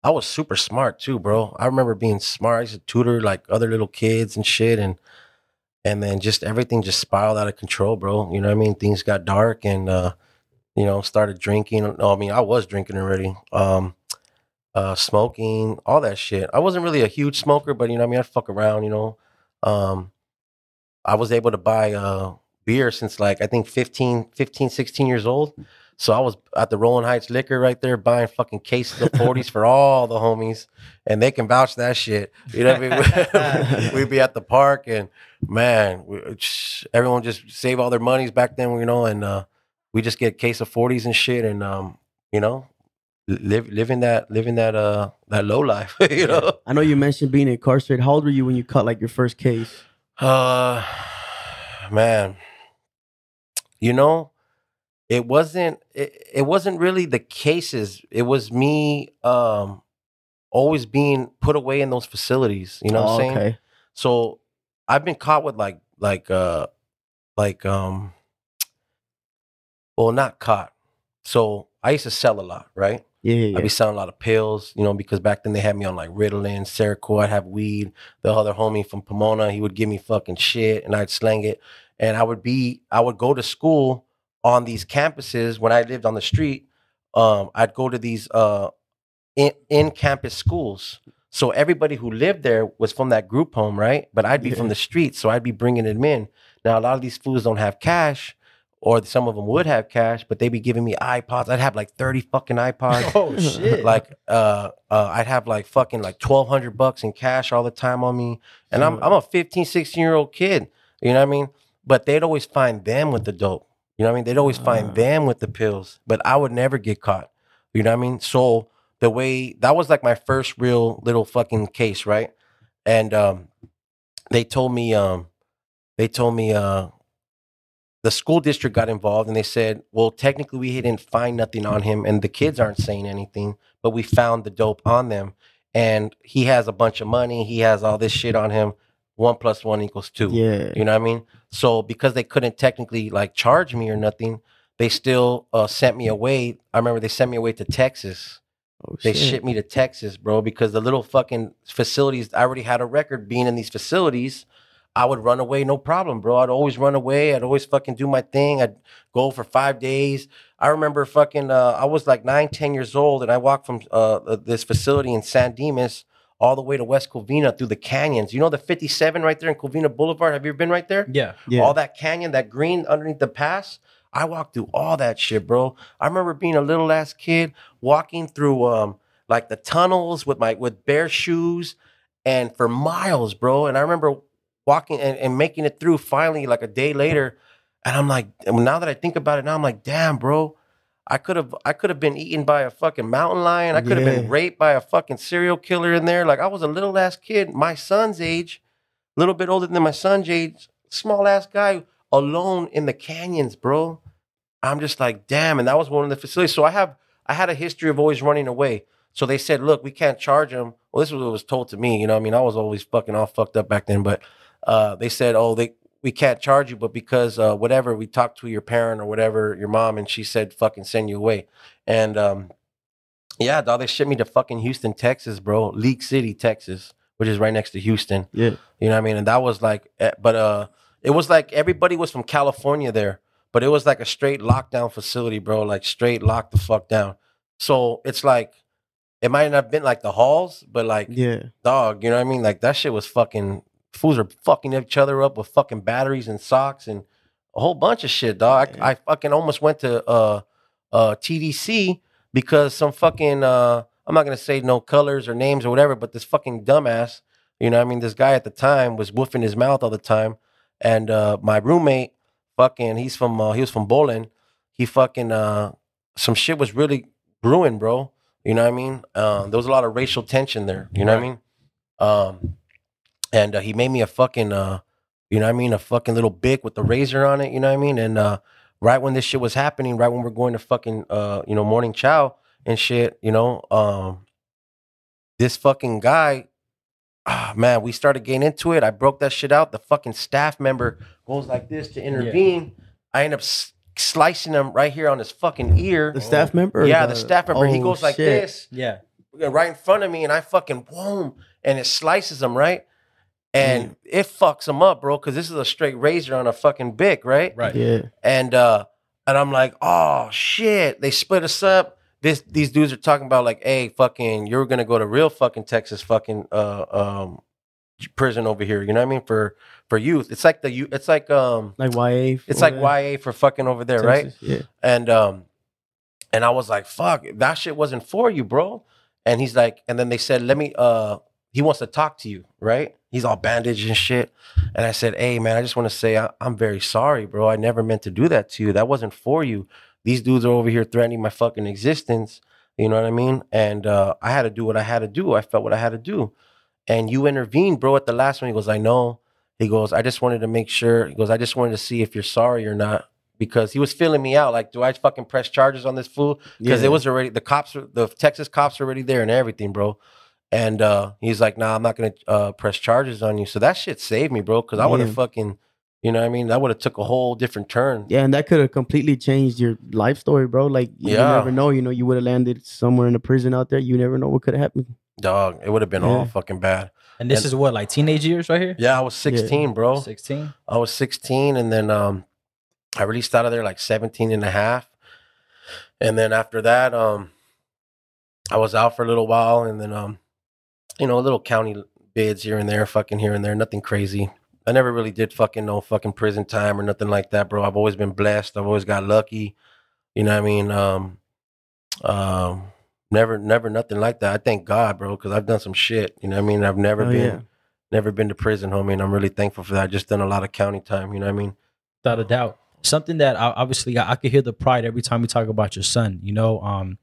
I was super smart too, bro. I remember being smart. I used to tutor like other little kids and shit, and and then just everything just spiraled out of control, bro. You know what I mean? Things got dark, and uh, you know, started drinking. No, I mean, I was drinking already. Um, uh, smoking, all that shit. I wasn't really a huge smoker, but you know, I mean, I'd fuck around. You know, um, I was able to buy uh, beer since like I think 15, 15, 16 years old. So I was at the Rowland Heights Liquor right there buying fucking cases of 40s for all the homies, and they can vouch that shit. You know what I mean? We'd be at the park, and man, we, everyone just save all their monies back then, you know, and uh, we just get a case of 40s and shit, and um, you know, live living that living that uh that low life, you know. I know you mentioned being incarcerated. How old were you when you caught like your first case? Uh, man, you know, it wasn't. It, it wasn't really the cases. It was me. Um, always being put away in those facilities. You know what I'm Oh, saying? okay. So I've been caught with like like uh like um. Well, not caught. So I used to sell a lot, right? Yeah, yeah, I'd be selling a lot of pills, you know, because back then they had me on like Ritalin, Seroquel. I'd have weed. The other homie from Pomona, he would give me fucking shit, and I'd slang it. And I would be, I would go to school on these campuses when I lived on the street. Um, I'd go to these uh, in in campus schools. So everybody who lived there was from that group home, right? But I'd be from the street, so I'd be bringing them in. Now a lot of these fools don't have cash, or some of them would have cash, but they'd be giving me iPods. I'd have like thirty fucking iPods. Oh shit! like uh, uh I'd have like fucking like 1200 bucks in cash all the time on me. And I'm I'm a 15 16 year old kid. You know what I mean? But they'd always find them with the dope. You know what I mean? They'd always Ah. find them with the pills but I would never get caught. You know what I mean? So the way that was like my first real little fucking case right? And um they told me um they told me uh the school district got involved and they said, well, technically we didn't find nothing on him and the kids aren't saying anything, but we found the dope on them. And he has a bunch of money. He has all this shit on him. One plus one equals two. Yeah. You know what I mean? So because they couldn't technically like charge me or nothing, they still uh, sent me away. I remember they sent me away to Texas. Oh, They shit. shipped me to Texas, bro, because the little fucking facilities, I already had a record being in these facilities. I would run away, no problem, bro. I'd always run away. I'd always fucking do my thing. I'd go for five days. I remember fucking, uh, I was like nine, 10 years old, and I walked from uh, uh, this facility in San Dimas all the way to West Covina through the canyons. You know the 57 right there in Covina Boulevard? Have you ever been right there? yeah. Yeah. all that canyon, that green underneath the pass. I walked through all that shit, bro. I remember being a little ass kid walking through um like the tunnels with my with bare shoes and for miles, bro. And I remember walking and, and making it through finally like a day later. And I'm like, now that I think about it now, I'm like, damn, bro. I could have I could have been eaten by a fucking mountain lion. I could have been raped by a fucking serial killer in there. Like I was a little ass kid, my son's age, a little bit older than my son's age, small ass guy alone in the canyons, bro. I'm just like, damn. And that was one of the facilities. So I have I had a history of always running away. So they said, look, we can't charge him. Well, this was what was told to me. You know, what I mean, I was always fucking all fucked up back then. But uh, they said, oh, they we can't charge you, but because uh, whatever, we talked to your parent or whatever, your mom, and she said, fucking send you away. And um, yeah, dog, they shipped me to fucking Houston, Texas, bro. League City, Texas, which is right next to Houston. Yeah. You know what I mean? And that was like, eh, but uh, it was like everybody was from California there, but it was like a straight lockdown facility, bro. Like straight locked the fuck down. So it's like, it might not have been like the halls, but like, Yeah. dog, you know what I mean? Like that shit was fucking, fools are fucking each other up with fucking batteries and socks and a whole bunch of shit, dog. I, I fucking almost went to uh, uh, TDC because some fucking, uh, I'm not gonna say no colors or names or whatever, but this fucking dumbass, you know what I mean? This guy at the time was woofing his mouth all the time. And uh, my roommate, fucking, he's from, uh, he was from Bolin. He fucking, uh, some shit was really brewing, bro. You know what I mean? Um, there was a lot of racial tension there. You know what I mean? Um, and uh, he made me a fucking, uh, you know what I mean? A fucking little bic with the razor on it. You know what I mean? And uh, right when this shit was happening, right when we're going to fucking, uh, you know, morning chow and shit, you know, um, this fucking guy, ah, man, we started getting into it. I broke that shit out. The fucking staff member goes like this to intervene. I end up s- slicing him right here on his fucking ear. The staff member? Yeah, the staff member. he Oh, goes like shit. this Yeah. right in front of me, and I fucking boom, and it slices him right, and it fucks him up, bro. Because this is a straight razor on a fucking bic, right? Right. Yeah. And uh, and I'm like, oh shit, they split us up. This these dudes are talking about like, hey, fucking, you're gonna go to real fucking Texas fucking uh um prison over here. You know what I mean for for youth. It's like the you. It's like um. Like YA. It's like that, YA for fucking over there, right? Yeah. And um, and I was like, fuck, that shit wasn't for you, bro. And he's like, and then they said, let me uh he wants to talk to you, right? He's all bandaged and shit. And I said, Hey man, I just want to say I, I'm very sorry, bro. I never meant to do that to you. That wasn't for you. These dudes are over here threatening my fucking existence. You know what I mean? And uh, I had to do what I had to do. I felt what I had to do. And you intervened, bro, at the last one. He goes, I know. He goes, I just wanted to make sure. He goes, I just wanted to see if you're sorry or not. Because he was feeling me out. Like, do I fucking press charges on this fool? because Yeah. it was already the cops, the Texas cops were already there and everything, bro. And uh, he's like, "Nah, I'm not gonna uh, press charges on you." So that shit saved me, bro. Because I would have Yeah. fucking, you know, what I mean, that would have took a whole different turn. Yeah, and that could have completely changed your life story, bro. Like you Yeah. never know. You know, you would have landed somewhere in a prison out there. You never know what could have happened. Dog, it would have been all fucking bad. And this And- is what, like teenage years right here? Yeah, I was 16, bro. 16. I was 16 and then um I released out of there like 17 and a half. And then after that, um I was out for a little while and then um you know, little county bids here and there, fucking here and there, nothing crazy. I never really did fucking no fucking prison time or nothing like that, bro. I've always been blessed. I've always got lucky. You know what I mean? Um um never never nothing like that. I thank God, bro, cuz I've done some shit, you know what I mean? I've never Oh, been yeah. never been to prison, homie, and I'm really thankful for that. I just done a lot of county time, you know what I mean? without a doubt. Something that I, obviously I, I could hear the pride every time we talk about your son. You know, um,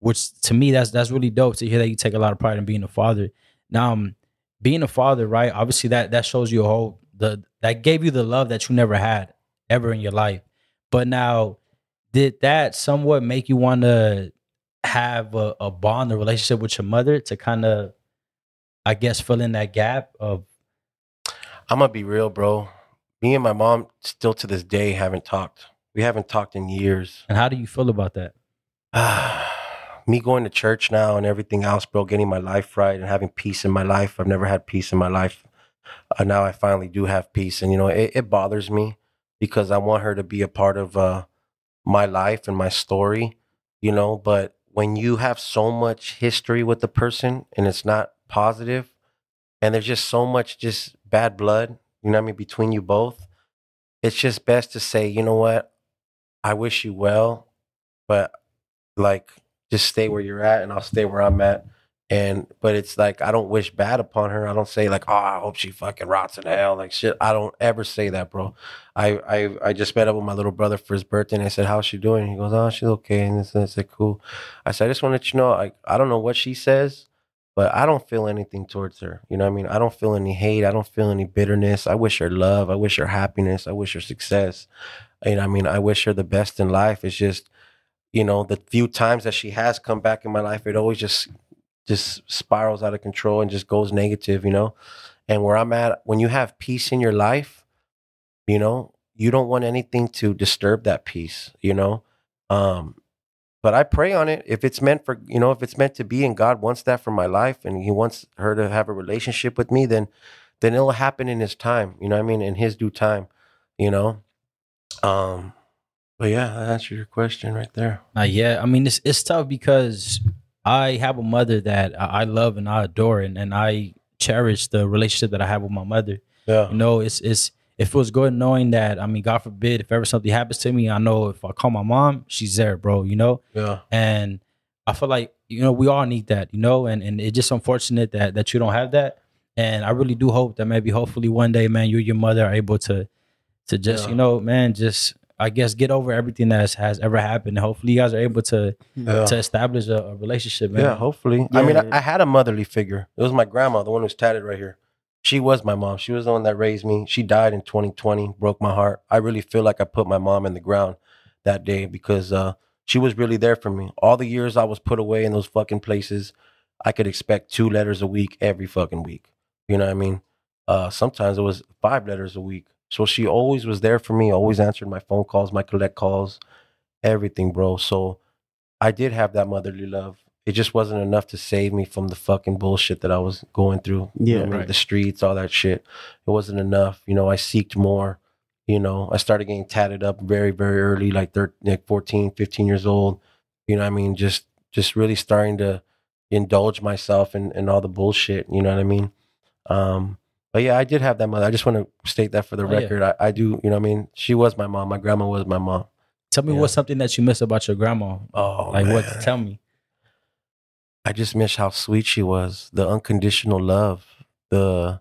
which to me that's that's really dope to hear that you take a lot of pride in being a father. Now, um, being a father, right? Obviously that that shows you a whole the that gave you the love that you never had ever in your life. But now, did that somewhat make you want to have a, a bond, a relationship with your mother to kind of, I guess, fill in that gap of I'm gonna be real, bro. Me and my mom still to this day haven't talked. We haven't talked in years. and how do you feel about that? Me going to church now and everything else, bro, getting my life right and having peace in my life. I've never had peace in my life. Uh, now I finally do have peace. And, you know, it, it bothers me because I want her to be a part of uh, my life and my story, you know. But when you have so much history with the person and it's not positive, and there's just so much just bad blood, you know what I mean, between you both, it's just best to say, you know what, I wish you well, but like just stay where you're at, and I'll stay where I'm at. And but it's like I don't wish bad upon her. I don't say like, oh, I hope she fucking rots in hell, like shit. I don't ever say that, bro. I I I just met up with my little brother for his birthday, and I said, how's she doing? He goes, oh, she's okay. And I said, cool. I said, I just want to let you know, I I don't know what she says, but I don't feel anything towards her. You know what I mean? I don't feel any hate. I don't feel any bitterness. I wish her love. I wish her happiness. I wish her success. Know, I mean, I wish her the best in life. It's just, you know, the few times that she has come back in my life, it always just just spirals out of control and just goes negative, you know. And where I'm at, when you have peace in your life, you know, you don't want anything to disturb that peace, you know. Um, but I pray on it. If it's meant for, you know, if it's meant to be and God wants that for my life and he wants her to have a relationship with me, then then it'll happen in his time. You know I mean? In his due time, you know. Um but yeah, that answered your question right there. Uh, yeah, I mean it's it's tough because I have a mother that I love and I adore, and, and I cherish the relationship that I have with my mother. Yeah. You know, it's it's it feels good knowing that. I mean, God forbid, if ever something happens to me, I know if I call my mom, she's there, bro. You know, Yeah. and I feel like you know we all need that, you know, and and it's just unfortunate that that you don't have that. And I really do hope that maybe hopefully one day, man, you and your mother are able to to just Yeah. you know, man, just I guess get over everything that has, has ever happened. Hopefully, you guys are able to Yeah. to establish a, a relationship, man. Yeah, hopefully. I mean, Yeah. I, I had a motherly figure. It was my grandma, the one who's tatted right here. She was my mom. She was the one that raised me. She died in 2020, broke my heart. I really feel like I put my mom in the ground that day because uh, she was really there for me. All the years I was put away in those fucking places, I could expect two letters a week every fucking week. You know what I mean? Uh, sometimes it was five letters a week. So she always was there for me, always answered my phone calls, my collect calls, everything, bro. So I did have that motherly love. It just wasn't enough to save me from the fucking bullshit that I was going through. You know Yeah, what I mean? right. the streets, all that shit. It wasn't enough. You know, I seeked more. You know, I started getting tatted up very, very early, like 13, like 14, 15 years old. You know what I mean? Just just really starting to indulge myself in, in all the bullshit. You know what I mean? Um, but yeah, I did have that mother. I just want to state that for the Oh, yeah. record. I, I do, you know what I mean? She was my mom. My grandma was my mom. Tell me Yeah. what's something that you miss about your grandma. Oh, like what? Tell me. I just miss how sweet she was. The unconditional love, the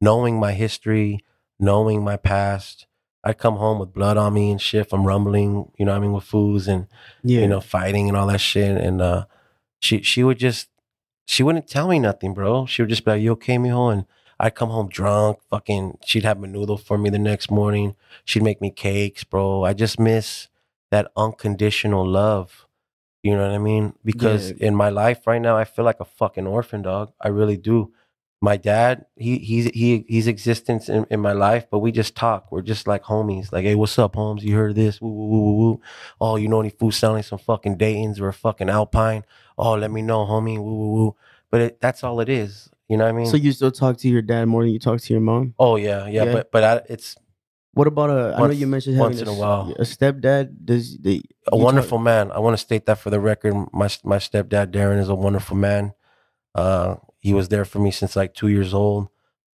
knowing my history, knowing my past. I'd come home with blood on me and shit from rumbling, you know what I mean, with foods and Yeah. you know, fighting and all that shit. And uh she she would just she wouldn't tell me nothing, bro. She would just be like, You okay, mijo? And I'd come home drunk, fucking she'd have menudo for me the next morning. She'd make me cakes, bro. I just miss that unconditional love. You know what I mean? Because Yeah. in my life right now, I feel like a fucking orphan dog. I really do. My dad, he he's he he's existence in, in my life, but we just talk. We're just like homies. Like, hey, what's up, Holmes? You heard of this? Woo, woo, woo, woo, woo. Oh, you know any food selling some fucking Dayton's or a fucking Alpine? Oh, let me know, homie. Woo, woo, woo. But it, that's all it is. You know what I mean? So you still talk to your dad more than you talk to your mom? oh yeah, yeah, Yeah. But but I, it's What about a? I know you mentioned having once in a s- while. a stepdad. Does the a you talk- wonderful man. I want to state that for the record. My my stepdad Darren is a wonderful man. Uh, he was there for me since like two years old.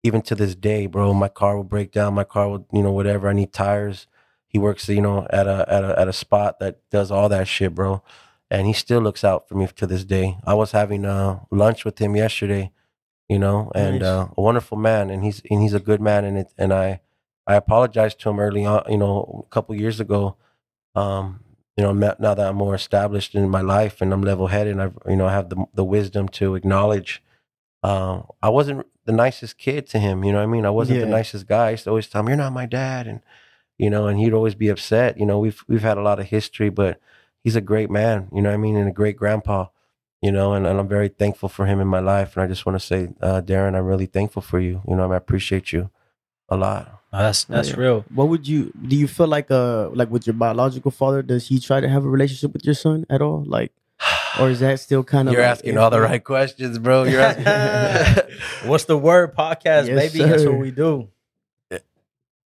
Even to this day, bro, my car will break down. My car will, you know, whatever. I need tires. He works, you know, at a at a at a spot that does all that shit, bro. And he still looks out for me to this day. I was having uh, lunch with him yesterday, you know, and Nice. uh, a wonderful man, and he's and he's a good man, and it and I I apologized to him early on, you know, a couple years ago. Um, you know, now that I'm more established in my life and I'm level headed, and I've, you know, I have the the wisdom to acknowledge. Uh, I wasn't the nicest kid to him. You know what I mean? I wasn't the nicest guy. I used to always tell him, "You're not my dad," and you know, and he'd always be upset. You know, we've we've had a lot of history, but he's a great man. You know what I mean? And a great grandpa. You know, and, and I'm very thankful for him in my life. And I just want to say, uh, Darren, I'm really thankful for you. You know, I appreciate you a lot. No, that's Oh, that's yeah. real. What would you? Do you feel like uh like with your biological father? Does he try to have a relationship with your son at all? Like, or is that still kind of? You're like asking all the right questions, bro. You're asking. What's the word podcast, Yes, baby? That's what we do.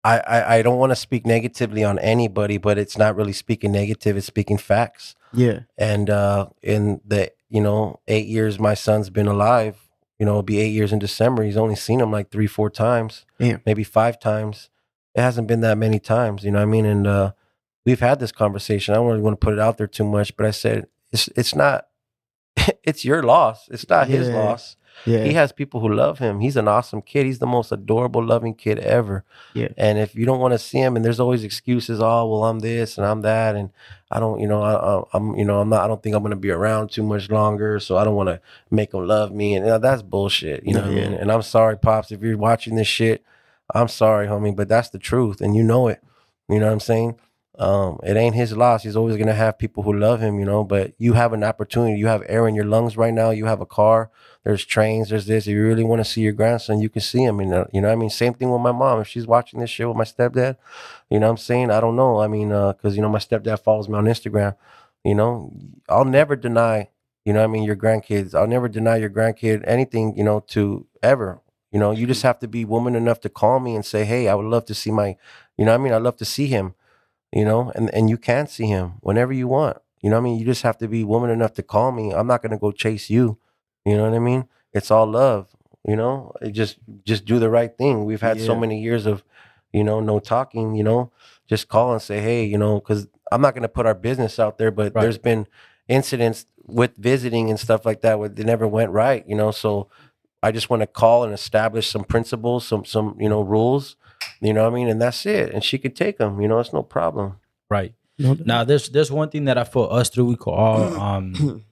I, I, I don't want to speak negatively on anybody, but it's not really speaking negative. It's speaking facts. Yeah. And uh, in the you know eight years my son's been alive, you know, it'll be eight years in December. He's only seen him like three, four times, Damn. maybe five times. It hasn't been that many times, you know what I mean? And uh, we've had this conversation. I don't really want to put it out there too much, but I said it's it's not it's your loss. It's not his loss. Yeah. He has people who love him. He's an awesome kid. He's the most adorable, loving kid ever. Yeah. And if you don't want to see him, and there's always excuses. Oh, well, I'm this and I'm that, and I don't, you know, I, I'm, you know, I'm not. I don't think I'm gonna be around too much longer, so I don't want to make him love me. And you know, that's bullshit. You know what I mean? And I'm sorry, pops, if you're watching this shit. I'm sorry, homie, but that's the truth, and you know it. You know what I'm saying? Um, it ain't his loss. He's always gonna have people who love him, you know. But you have an opportunity. You have air in your lungs right now. You have a car. There's trains. There's this. If you really want to see your grandson, you can see him. You uh, know, you know. what I mean, same thing with my mom. If she's watching this shit with my stepdad, you know, what I'm saying. I don't know. I mean, uh, because you know, my stepdad follows me on Instagram. You know, I'll never deny. You know, what I mean, your grandkids. I'll never deny your grandkid anything. You know, to ever. You know, you just mm-hmm. have to be woman enough to call me and say, "Hey, I would love to see my." You know, what I mean, I'd love to see him you know, and, and you can see him whenever you want. You know what I mean? You just have to be woman enough to call me. I'm not gonna go chase you. You know what I mean? It's all love, you know? It just just do the right thing. We've had so many years of, you know, no talking, you know, just call and say, hey, you know, because I'm not gonna put our business out there, but Right. there's been incidents with visiting and stuff like that where they never went right, you know. So I just want to call and establish some principles, some some, you know, rules you know what I mean? And that's it. And she could take them. You know, it's no problem. Right. Now there's there's one thing that I feel us through we call all um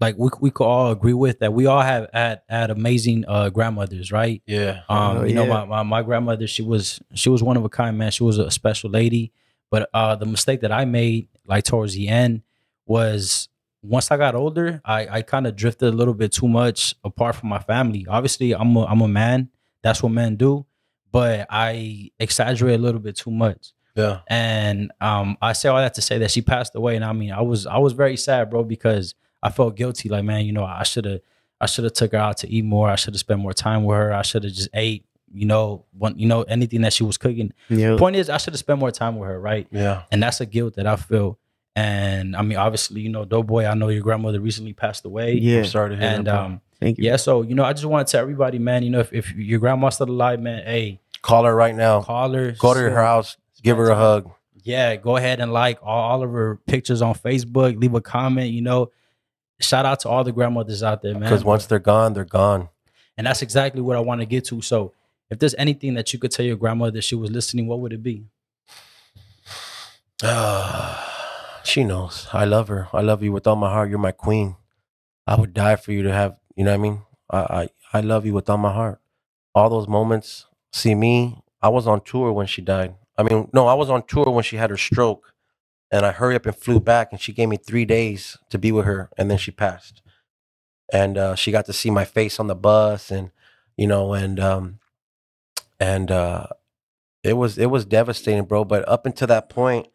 like we we could all agree with that we all have had had amazing uh grandmothers, right? Yeah. Um, Oh, you know, my, my my grandmother, she was she was one of a kind, man. She was a special lady. But uh the mistake that I made, like towards the end, was once I got older, I, I kind of drifted a little bit too much apart from my family. Obviously, I'm a I'm a man. That's what men do. But I exaggerate a little bit too much. Yeah. And um, I say all that to say that she passed away. And I mean, I was I was very sad, bro, because I felt guilty. Like, man, you know, I should have I should have took her out to eat more. I should have spent more time with her. I should have just ate, you know, one, you know, anything that she was cooking. yeah. Point is, I should have spent more time with her, right? Yeah. And that's a guilt that I feel. And I mean, obviously, you know, Doughboy, I know your grandmother recently passed away. Yeah. I'm sorry to hear And that, um, Thank you. yeah, so you know, I just want to tell everybody, man, you know, if, if your grandma's still alive, man, hey, call her right now. call her. Go to her house. Give her a hug. yeah, go ahead and like all, all of her pictures on Facebook. Leave a comment. You know, shout out to all the grandmothers out there, man. Because once they're gone, they're gone. and that's exactly what I want to get to. So, if there's anything that you could tell your grandmother she was listening, what would it be? she knows. I love her. I love you with all my heart. You're my queen. I would die for you to have, you know what I mean? I, I, I love you with all my heart. All those moments. See me, I was on tour when she died. I mean, no, I was on tour when she had her stroke. And I hurried up and flew back, and she gave me three days to be with her, and then she passed. And uh, she got to see my face on the bus, and you know, and um, and uh, it was it was devastating, bro. But up until that point,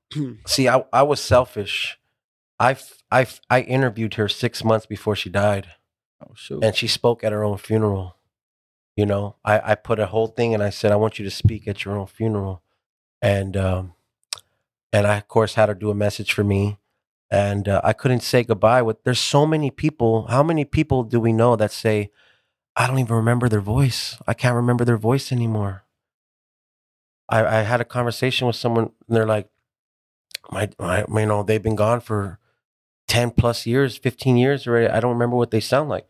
see, I I was selfish. I I I interviewed her six months before she died, Oh shoot! and she spoke at her own funeral. You know, I I put a whole thing, and I said, I want you to speak at your own funeral, and um, and I of course had her do a message for me. And uh, I couldn't say goodbye with. There's so many people. How many people do we know that say, "I don't even remember their voice. I can't remember their voice anymore." I, I had a conversation with someone, and they're like, "My, my, you know, they've been gone for ten plus years, fifteen years already. I don't remember what they sound like."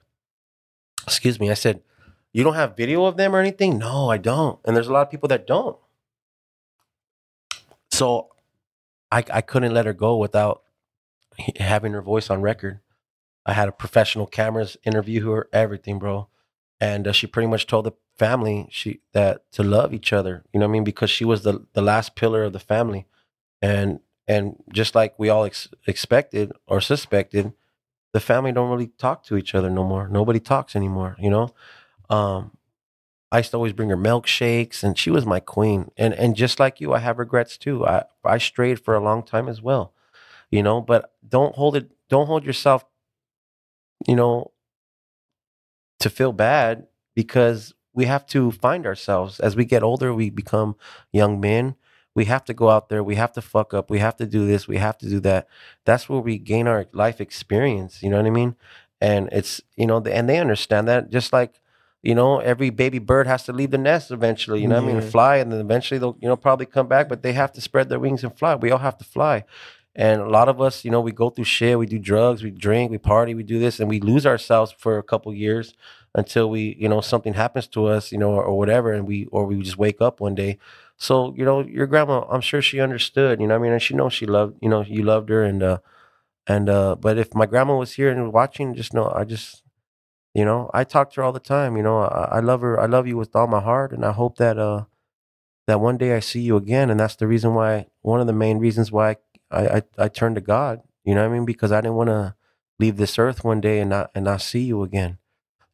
Excuse me. I said, "You don't have video of them or anything?" No, I don't. And there's a lot of people that don't. So, I I couldn't let her go without having her voice on record. I had a professional cameras interview her, everything, bro. And uh, she pretty much told the family she that to love each other. You know what I mean? Because she was the the last pillar of the family, and and just like we all ex- expected or suspected, the family don't really talk to each other no more. Nobody talks anymore. You know. Um, I used to always bring her milkshakes, and she was my queen. And and just like you, I have regrets too. I I strayed for a long time as well you know but don't hold it don't hold yourself you know to feel bad because we have to find ourselves. As we get older we become young men. We have to go out there. We have to fuck up. We have to do this. We have to do that. That's where we gain our life experience you know what i mean? And it's you know and they understand that. Just like you know every baby bird has to leave the nest eventually you know what i mean? Fly and then eventually they'll you know probably come back but they have to spread their wings and fly. We all have to fly. And a lot of us, you know, we go through shit, we do drugs, we drink, we party, we do this, and we lose ourselves for a couple years until we, you know, something happens to us, you know, or, or whatever, and we or we just wake up one day. So, you know, your grandma, I'm sure she understood, you know, what I mean, and she knows she loved, you know, you loved her, and uh, and uh, but if my grandma was here and watching, just know, I just, you know, I talk to her all the time. You know, I, I love her. I love you with all my heart, and I hope that uh, that one day I see you again. And that's the reason why, one of the main reasons why I I, I turned to God. You know what I mean? Because I didn't want to leave this earth one day and not and not see you again.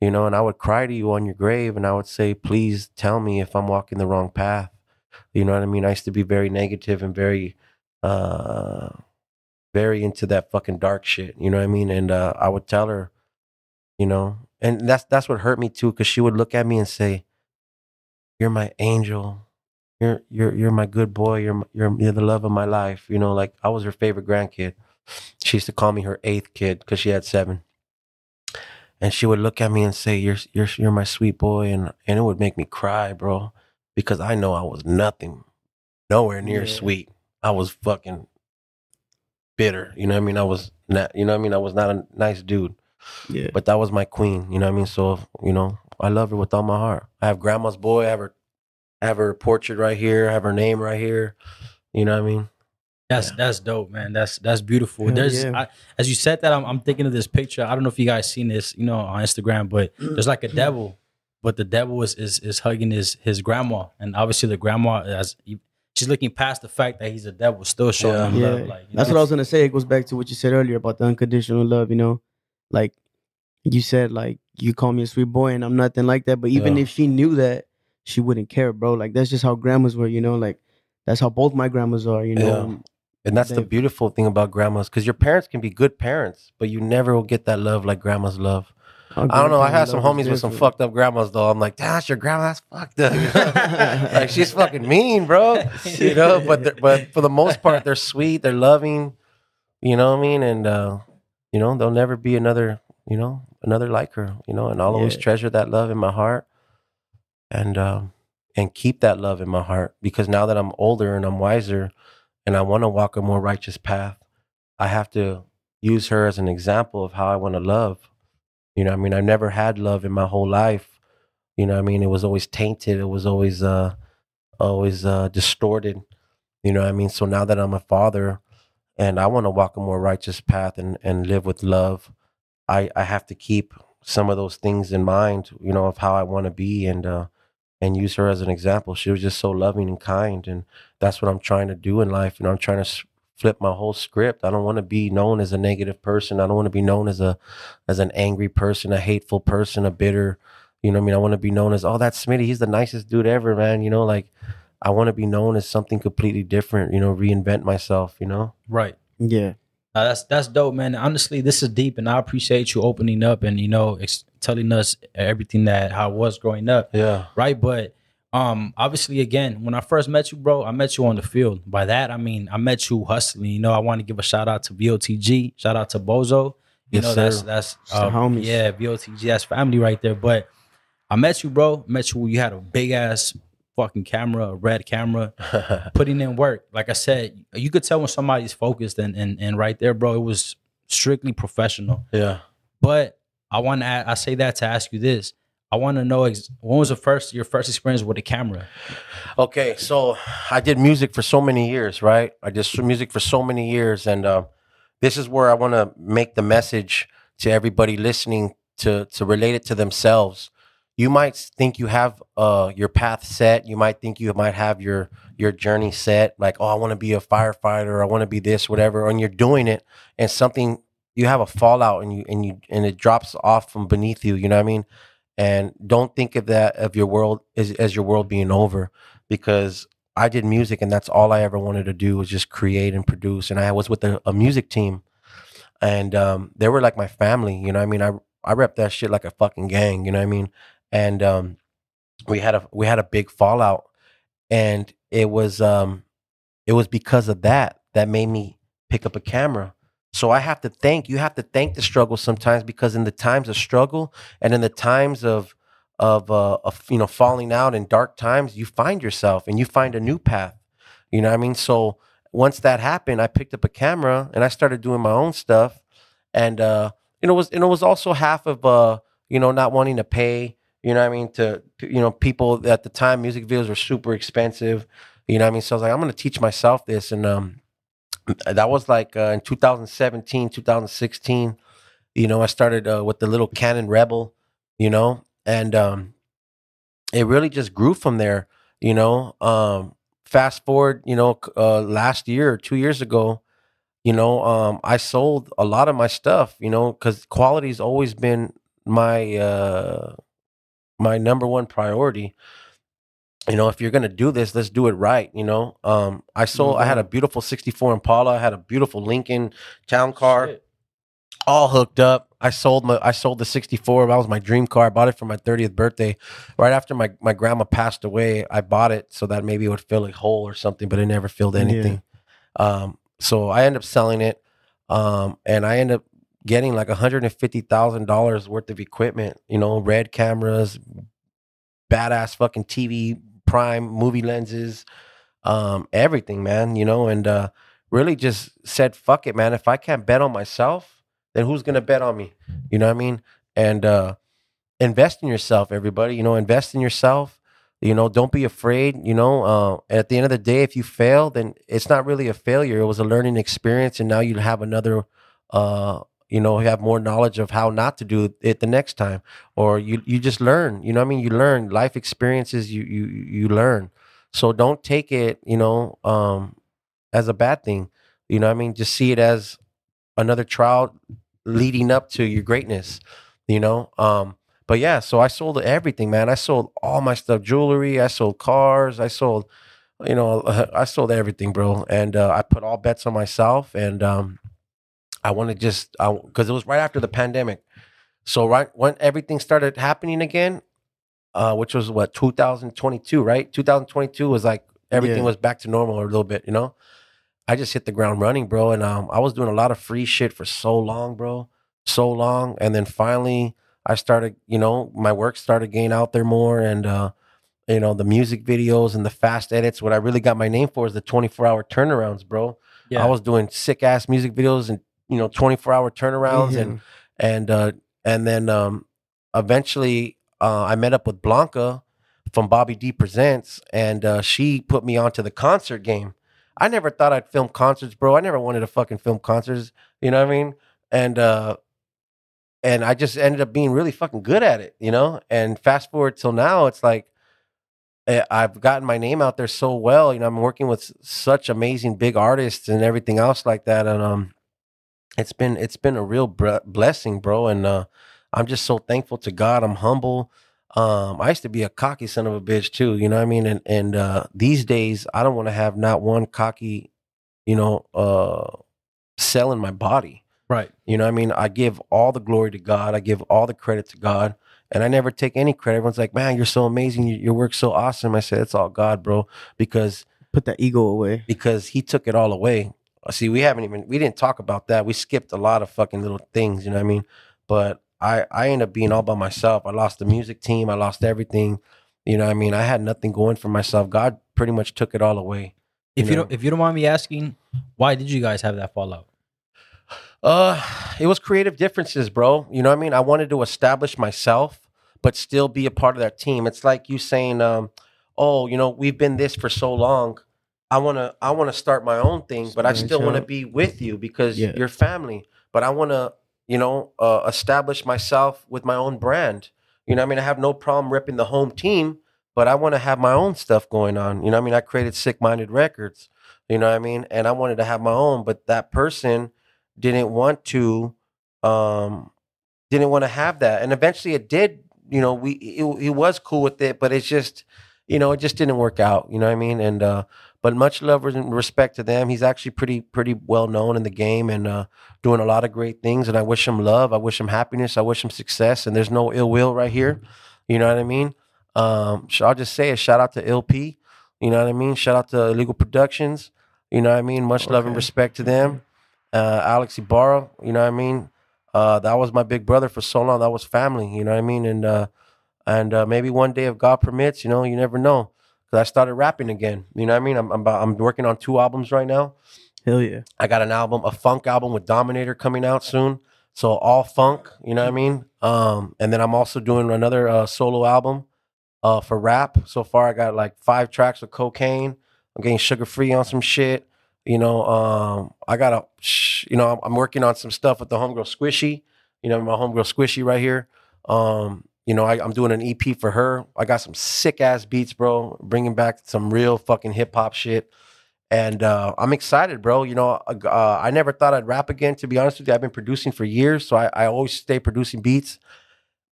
You know, and I would cry to you on your grave, and I would say, please tell me if I'm walking the wrong path. You know what I mean? I used to be very negative and very, uh, very into that fucking dark shit. You know what I mean? And uh, I would tell her, you know, and that's that's what hurt me too, because she would look at me and say, "You're my angel. You're you're you're my good boy. You're my- you're you're the love of my life." You know, like I was her favorite grandkid. She used to call me her eighth kid because she had seven. And she would look at me and say, "You're you're you're my sweet boy," and and it would make me cry, bro, because I know I was nothing, nowhere near Yeah. sweet. I was fucking bitter. You know what I mean? I was not. You know what I mean? I was not a nice dude Yeah. but that was my queen. You know what I mean? So you know, I love her with all my heart. I have grandma's boy. I have her, I have her portrait right here. I have her name right here. You know what I mean? That's Yeah. that's dope, man. That's that's beautiful. Hell There's yeah. I, as you said that, I'm, I'm thinking of this picture. I don't know if you guys seen this, you know, on Instagram, but there's like a mm. devil, but the devil is is, is hugging his his grandma, and obviously the grandma as she's looking past the fact that he's a devil, still showing Yeah. him Yeah, love. Like you That's know? what I was gonna say. It goes back to what you said earlier about the unconditional love. You know, like you said, like you call me a sweet boy, and I'm nothing like that. But even Yeah. if she knew that, she wouldn't care, bro. Like that's just how grandmas were. You know, like that's how both my grandmas are. You know, Yeah. And that's the beautiful thing about grandmas, because your parents can be good parents, but you never will get that love like grandma's love. I don't know. I had some homies with some fucked up grandmas though. I'm like, that's your grandma. That's fucked up. like she's fucking mean, bro. You know, but but for the most part, they're sweet. They're loving. You know what I mean? And uh, you know, there'll never be another. You know, another like her. You know, and I'll always Yeah. treasure that love in my heart, and um, and keep that love in my heart because now that I'm older and I'm wiser, and I want to walk a more righteous path, I have to use her as an example of how I want to love. You know, I mean, I never had love in my whole life. You know, what I mean, it was always tainted. It was always uh, always uh, distorted. You know, what I mean, so now that I'm a father, and I want to walk a more righteous path and and live with love, I I have to keep some of those things in mind. You know, of how I want to be and uh, and use her as an example. She was just so loving and kind, and that's what I'm trying to do in life. You know, I'm trying to flip my whole script. I don't want to be known as a negative person. I don't want to be known as a as an angry person, a hateful person, a bitter. You know, what I mean, I want to be known as, oh, that's Smitty. He's the nicest dude ever, man. You know, like I want to be known as something completely different. You know, reinvent myself. You know. right. Yeah, Uh, that's that's dope, man. Honestly, this is deep, and I appreciate you opening up and you know ex- telling us everything that how it was growing up. Yeah. right? But um, obviously, again, when I first met you, bro, I met you on the field. By that, I mean I met you hustling. You know, I want to give a shout out to VOTG, shout out to Bozo. You Yes, know, that's sir. that's It's the uh, homies. yeah, VOTG, that's family right there. But I met you, bro. Met you. You had a big ass fucking camera, a red camera, putting in work. Like I said, you could tell when somebody's focused, and and and right there, bro, it was strictly professional. yeah. But I want to. I say that to ask you this. I want to know ex- when was the first your first experience with a camera? Okay, so I did music for so many years, right? I did music for so many years, and uh, this is where I want to make the message to everybody listening to to relate it to themselves. You might think you have uh, your path set. You might think you might have your your journey set. Like, oh, I want to be a firefighter. I want to be this, whatever. And you're doing it, and something you have a fallout, and you and you and it drops off from beneath you. You know what I mean? And don't think of that of your world as, as your world being over because I did music and that's all I ever wanted to do was just create and produce. And I was with a, a music team and um, they were like my family, you know what I mean? I, I rep that shit like a fucking gang, you know what I mean? And um, we had a, we had a big fallout and it was, um, it was because of that, that made me pick up a camera. So I have to thank, you have to thank the struggle sometimes because in the times of struggle and in the times of, of uh of you know falling out in dark times you find yourself and you find a new path you know what i mean so once that happened, I picked up a camera and I started doing my own stuff. And uh, you know, it was and it was also half of uh, you know, not wanting to pay, you know what I mean, to you know, people at the time music videos were super expensive. You know what I mean? So I was like, I'm gonna teach myself this. And um that was like uh, in 2017, 2016. You know, I started uh, with the little Canon Rebel, you know, and um it really just grew from there, you know. Um fast forward, you know, uh, last year two years ago, you know, um, I sold a lot of my stuff, you know, because quality's always been my uh, my number one priority. You know, if you're gonna do this, let's do it right. You know, um, I sold. I had a beautiful '64 Impala. I had a beautiful Lincoln Town Car, Shit. all hooked up. I sold my. I sold the '64. That was my dream car. I bought it for my 30th birthday, right after my my grandma passed away. I bought it so that maybe it would fill a hole or something, but it never filled Yeah. anything. Um, so I ended up selling it, um, and I ended up getting like $150,000 worth of equipment, you know, red cameras, badass fucking TV, prime movie lenses, um, everything, man, you know, and uh, really just said, fuck it, man. If I can't bet on myself, then who's going to bet on me? You know what I mean? And uh, invest in yourself, everybody, you know, invest in yourself. You know, don't be afraid. You know, uh, at the end of the day, if you fail, then it's not really a failure. It was a learning experience, and now you have another uh, you know, have more knowledge of how not to do it the next time, or you you just learn. You know, I mean, you learn life experiences. You you you learn. So don't take it, you know, um, as a bad thing. You know, I mean, just see it as another trial leading up to your greatness. You know, um, but yeah. So I sold everything, man. I sold all my stuff, jewelry. I sold cars. I sold, you know, I sold everything, bro. And uh, I put all bets on myself, and um, I want to just because it was right after the pandemic. So right when everything started happening again, uh, which was what 2022, right? 2022 was like everything Yeah. was back to normal a little bit, you know. I just hit the ground running, bro, and um, I was doing a lot of free shit for so long, bro, so long, and then finally I started, you know, my work started getting out there more, and uh, you know, the music videos and the fast edits. What I really got my name for is the 24 hour turnarounds, bro. Yeah. I was doing sick ass music videos and you know 24 hour turnarounds Yeah. and and uh and then um eventually uh I met up with Blanca from Bobby D Presents and uh she put me onto the concert game. I never thought I'd film concerts, bro. I never wanted to fucking film concerts, you know what I mean? And uh and I just ended up being really fucking good at it, you know? And fast forward till now, it's like eh, I've gotten my name out there so well. You know, I'm working with such amazing big artists and everything else like that, and um, it's been it's been a real blessing, bro. And uh, I'm just so thankful to God. I'm humble. Um, I used to be a cocky son of a bitch too. You know what I mean? And and uh, these days, I don't want to have not one cocky, you know, uh, cell in my body. Right. You know what I mean? I give all the glory to God. I give all the credit to God. And I never take any credit. Everyone's like, man, you're so amazing. Your, your work's so awesome. I said, it's all God, bro. Because Put that ego away. because he took it all away. Uh, See, we haven't even we didn't talk about that. We skipped a lot of fucking little things, you know what I mean? But I I ended up being all by myself. I lost the music team, I lost everything. You know what I mean? I had nothing going for myself. God pretty much took it all away. If You you don't if you don't mind me asking, why did you guys have that fallout? Uh, it was creative differences, bro. You know what I mean? I wanted to establish myself, but still be a part of that team. It's like you saying, um, "Oh, you know, we've been this for so long. I wanna, I wanna start my own thing, but I still want to be with you because Yeah. you're family. But I want to, you know, uh, establish myself with my own brand. You know, what I mean, I have no problem repping the home team, but I want to have my own stuff going on. You know, what I mean, I created Sick Minded Records. You know what I mean, and I wanted to have my own, but that person didn't want to um didn't want to have that and eventually it did you know we he was cool with it but it's just you know it just didn't work out you know what i mean and uh but much love and respect to them. He's actually pretty pretty well known in the game and uh doing a lot of great things and i wish him love. I wish him happiness. I wish him success and there's no ill will right here. You know what i mean? Um so i'll just say a shout out to lp you know what i mean? Shout out to illegal productions. You know what i mean? Much love and respect to them. Uh, Alex Ibarra, you know what I mean? Uh, that was my big brother for so long. That was family, you know what I mean? And uh, and uh, maybe one day, if God permits, you know, you never know. Because I started rapping again. You know what I mean? I'm I'm, about, I'm working on two albums right now. Hell yeah. I got an album, a funk album with Dominator coming out soon. So all funk, you know what I mean? Um, and then I'm also doing another uh, solo album uh, for rap. So far, I got like five tracks of cocaine. I'm getting Suga Free on some shit. You know, um, I got a, you know, I'm, I'm working on some stuff with the homegirl Squishy. You know, my homegirl Squishy right here. Um, you know, I, I'm doing an EP for her. I got some sick ass beats, bro. Bringing back some real fucking hip hop shit. And uh, I'm excited, bro. You know, uh, uh, I never thought I'd rap again. To be honest with you, I've been producing for years, so I, I always stay producing beats.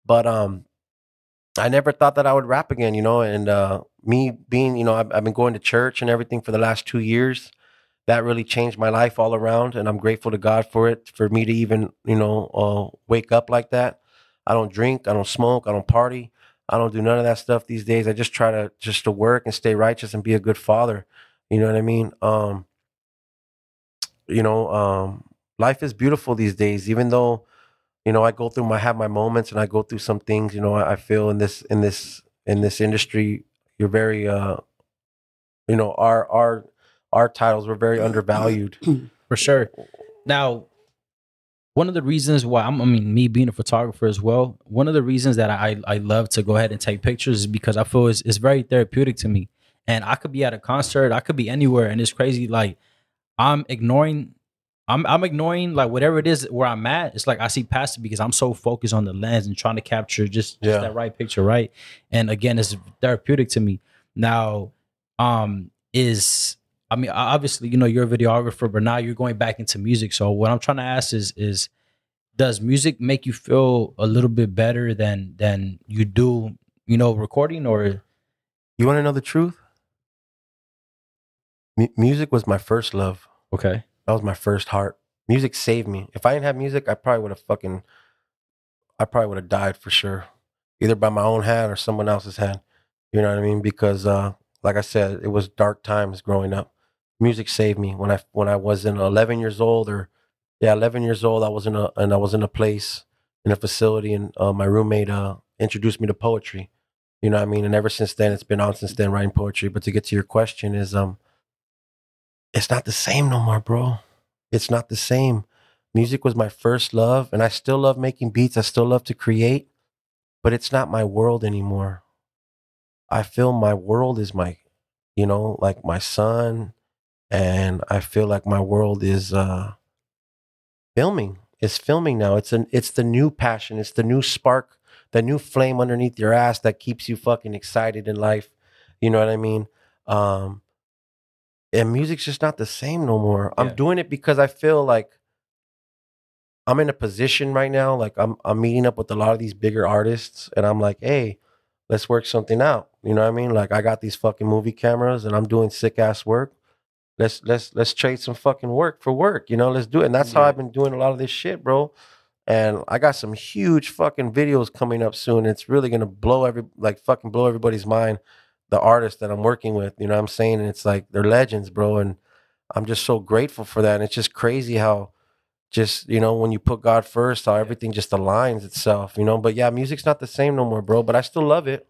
But um, I never thought that I would rap again. You know, and uh, me being, you know, I've, I've been going to church and everything for the last two years. That really changed my life all around, and I'm grateful to God for it. For me to even, you know, uh, wake up like that. I don't drink, I don't smoke, I don't party, I don't do none of that stuff these days. I just try to just to work and stay righteous and be a good father. You know what I mean? Um, you know, um, life is beautiful these days. Even though, you know, I go through my have my moments and I go through some things. You know, I, I feel in this in this in this industry, you're very, uh, you know, our our our titles were very undervalued. for sure. Now, one of the reasons why I'm, I mean, me being a photographer as well, one of the reasons that I I love to go ahead and take pictures is because I feel it's, it's very therapeutic to me. And I could be at a concert, I could be anywhere, and it's crazy. Like I'm ignoring, I'm I'm ignoring like whatever it is where I'm at. It's like I see past it because I'm so focused on the lens and trying to capture just, just Yeah. that right picture, right? And again, it's therapeutic to me. Now, um, is I mean, obviously, you know, you're a videographer, but now you're going back into music. So what I'm trying to ask is, is does music make you feel a little bit better than than you do, you know, recording or You want to know the truth? Mu- music was my first love. okay? That was my first heart. Music saved me. If I didn't have music, I probably would have fucking, I probably would have died for sure, either by my own hand or someone else's hand. You know what I mean? Because, uh, like I said, it was dark times growing up. Music saved me when I when I was in 11 years old or yeah, 11 years old. I was in a and I was in a place in a facility, and uh, my roommate uh, introduced me to poetry. You know what I mean? And ever since then, it's been on since then writing poetry. But to get to your question, is um, it's not the same no more, bro. It's not the same. Music was my first love, and I still love making beats. I still love to create, but it's not my world anymore. I feel my world is my, you know, like my son, and I feel like my world is uh filming. It's filming now. It's an it's the new passion. It's the new spark, the new flame underneath your ass that keeps you fucking excited in life. You know what I mean? Um and music's just not the same no more. I'm doing it because I feel like I'm in a position right now. Like I'm I'm meeting up with a lot of these bigger artists, and I'm like, hey, let's work something out. You know what I mean? Like I got these fucking movie cameras, and I'm doing sick ass work. Let's let's let's trade some fucking work for work. You know, let's do it. And that's how I've been doing a lot of this shit, bro. And I got some huge fucking videos coming up soon. It's really gonna blow every like fucking blow everybody's mind. The artists that I'm working with, you know what I'm saying? And it's like they're legends, bro. And I'm just so grateful for that. And it's just crazy how just, you know, when you put God first, how everything just aligns itself, you know. But yeah, music's not the same no more, bro. But I still love it.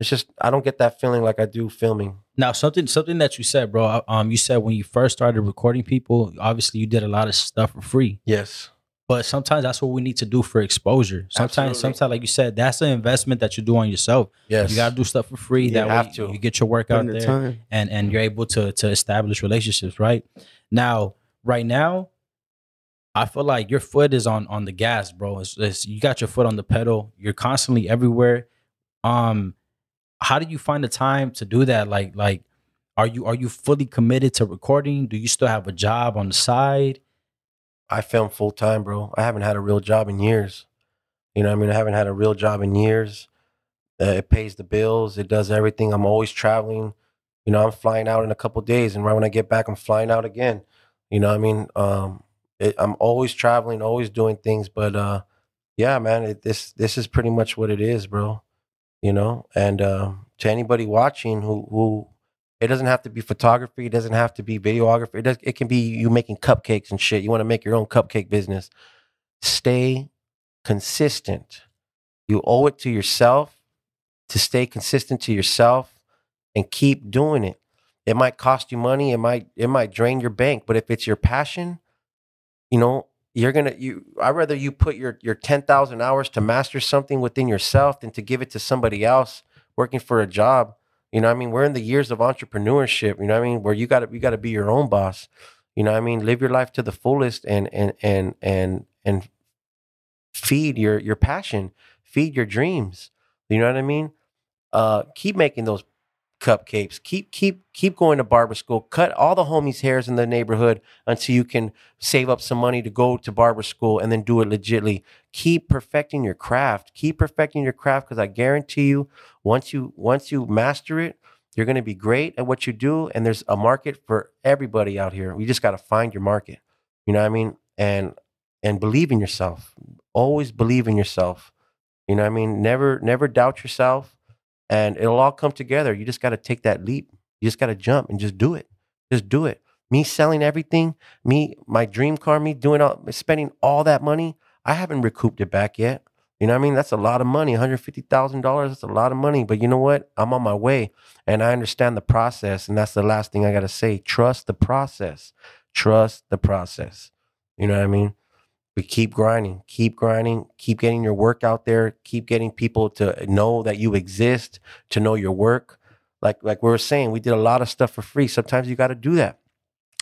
It's just I don't get that feeling like I do filming. Now something something that you said, bro. Um, you said when you first started recording people, obviously you did a lot of stuff for free. Yes. But sometimes that's what we need to do for exposure. Sometimes, Absolutely. sometimes, like you said, that's an investment that you do on yourself. Yes. You gotta do stuff for free. You that have way to. you get your work Put out in the there. time. and and you're able to to establish relationships right now right now i feel like your foot is on on the gas bro it's, it's, you got your foot on the pedal you're constantly everywhere um how do you find the time to do that like like are you are you fully committed to recording do you still have a job on the side I film full time, bro. I haven't had a real job in years. You know, I mean, I haven't had a real job in years. Uh, it pays the bills. It does everything. I'm always traveling. You know, I'm flying out in a couple days, and right when I get back, I'm flying out again. You know, I mean, um, it, I'm always traveling, always doing things. But uh, yeah, man, it, this this is pretty much what it is, bro. You know, and uh, to anybody watching who who it doesn't have to be photography. It doesn't have to be videography. It does. It can be you making cupcakes and shit. You want to make your own cupcake business. Stay consistent. You owe it to yourself to stay consistent to yourself and keep doing it. It might cost you money, it might it might drain your bank, but if it's your passion, you know, you're gonna you I'd rather you put your your 10,000 hours to master something within yourself than to give it to somebody else working for a job. You know I mean? We're in the years of entrepreneurship, you know what I mean, where you gotta you gotta be your own boss. You know what I mean? Live your life to the fullest and and and and and feed your your passion, feed your dreams. You know what I mean? Uh keep making those cupcakes. Keep keep keep going to barber school. Cut all the homies' hairs in the neighborhood until you can save up some money to go to barber school and then do it legitly. Keep perfecting your craft. Keep perfecting your craft because I guarantee you, once you once you master it, you're going to be great at what you do, and there's a market for everybody out here. You just got to find your market. You know what I mean? And and believe in yourself. Always believe in yourself. You know what I mean? Never never doubt yourself and it'll all come together. You just got to take that leap. You just got to jump and just do it. Just do it. Me selling everything, me my dream car, me doing all spending all that money, I haven't recouped it back yet. You know what I mean? That's a lot of money, $150,000. That's a lot of money. But you know what? I'm on my way and I understand the process. And that's the last thing I got to say. Trust the process. Trust the process. You know what I mean? But keep grinding, keep grinding, keep getting your work out there, keep getting people to know that you exist, to know your work. Like like we were saying, we did a lot of stuff for free. Sometimes you got to do that.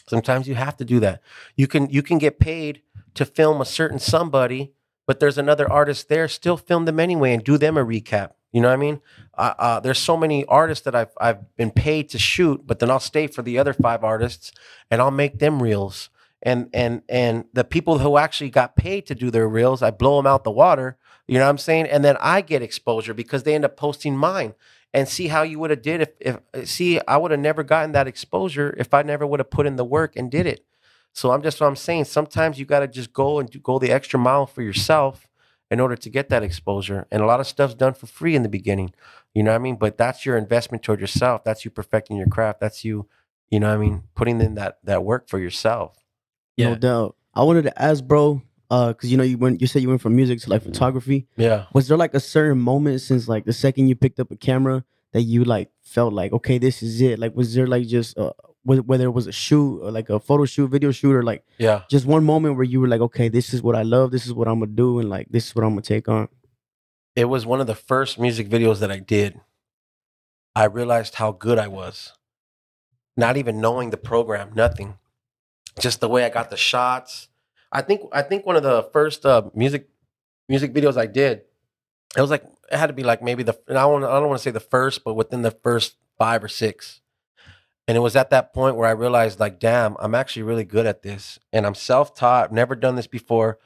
Sometimes you have to do that. You can you can get paid to film a certain somebody, but there's another artist there. Still film them anyway and do them a recap. You know what I mean? Uh, uh, there's so many artists that I've I've been paid to shoot, but then I'll stay for the other five artists and I'll make them reels and and and the people who actually got paid to do their reels, I blow them out the water. You know what I'm saying? And then I get exposure because they end up posting mine. And see how you would have did if, if uh, see I would have never gotten that exposure if I never would have put in the work and did it. So I'm just what I'm saying. Sometimes you got to just go and do, go the extra mile for yourself in order to get that exposure. And a lot of stuff's done for free in the beginning. You know what I mean? But that's your investment toward yourself. That's you perfecting your craft. That's you, you know what I mean, putting in that that work for yourself. No doubt. I wanted to ask, bro, uh, because you know you went, you said you went from music to like photography. Yeah. Was there like a certain moment since like the second you picked up a camera that you like felt like okay, this is it? Like, was there like just uh, whether it was a shoot or like a photo shoot, video shoot, or like Yeah. just one moment where you were like, okay, this is what I love, this is what I'm gonna do, and like this is what I'm gonna take on. It was one of the first music videos that I did. I realized how good I was. Not even knowing the program, nothing. Just the way I got the shots. I think I think one of the first uh, music music videos I did, it was like it had to be like maybe the and I don't I don't want to say the first, but within the first five or six. And it was at that point where I realized, like, damn, I'm actually really good at this, and I'm self-taught. Never done this before.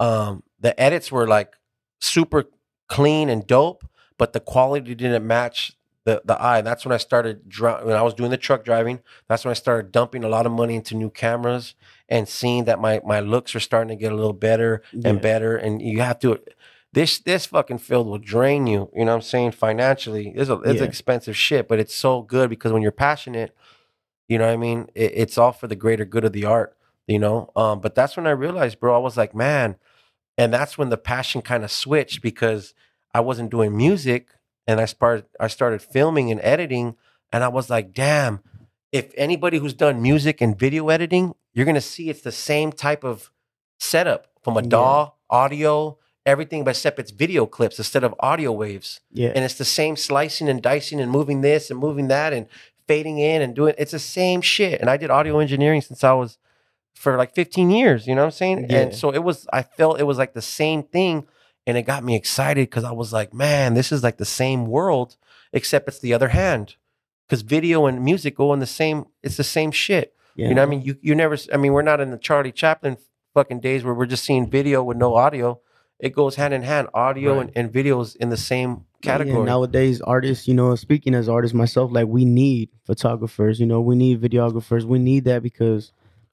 Um, the edits were like super clean and dope, but the quality didn't match the the eye. That's when I started when I was doing the truck driving. That's when I started dumping a lot of money into new cameras and seeing that my my looks are starting to get a little better and Yeah. better. And you have to this this fucking field will drain you. You know what I'm saying? Financially, it's a, it's Yeah. expensive shit, but it's so good because when you're passionate, you know what I mean. It, it's all for the greater good of the art. You know. Um, but that's when I realized, bro. I was like, man, and that's when the passion kind of switched because I wasn't doing music and I started I started filming and editing and I was like, damn, if anybody who's done music and video editing, you're gonna see it's the same type of setup from a Yeah. DAW, audio, everything, but except it's video clips instead of audio waves. Yeah. And it's the same slicing and dicing and moving this and moving that and fading in and doing it's the same shit. And I did audio engineering since I was for like 15 years, you know what I'm saying? Yeah. And so it was I felt it was like the same thing and it got me excited because I was like, man, this is like the same world, except it's the other hand. Because video and music go in the same, it's the same shit. yeah. You know what I mean? You you never I mean, we're not in the Charlie Chaplin fucking days where we're just seeing video with no audio. It goes hand in hand, audio Right. and, and videos in the same Yeah, category. nowadays, artists, you know, speaking as artists myself, like we need photographers, you know, we need videographers. We need that because,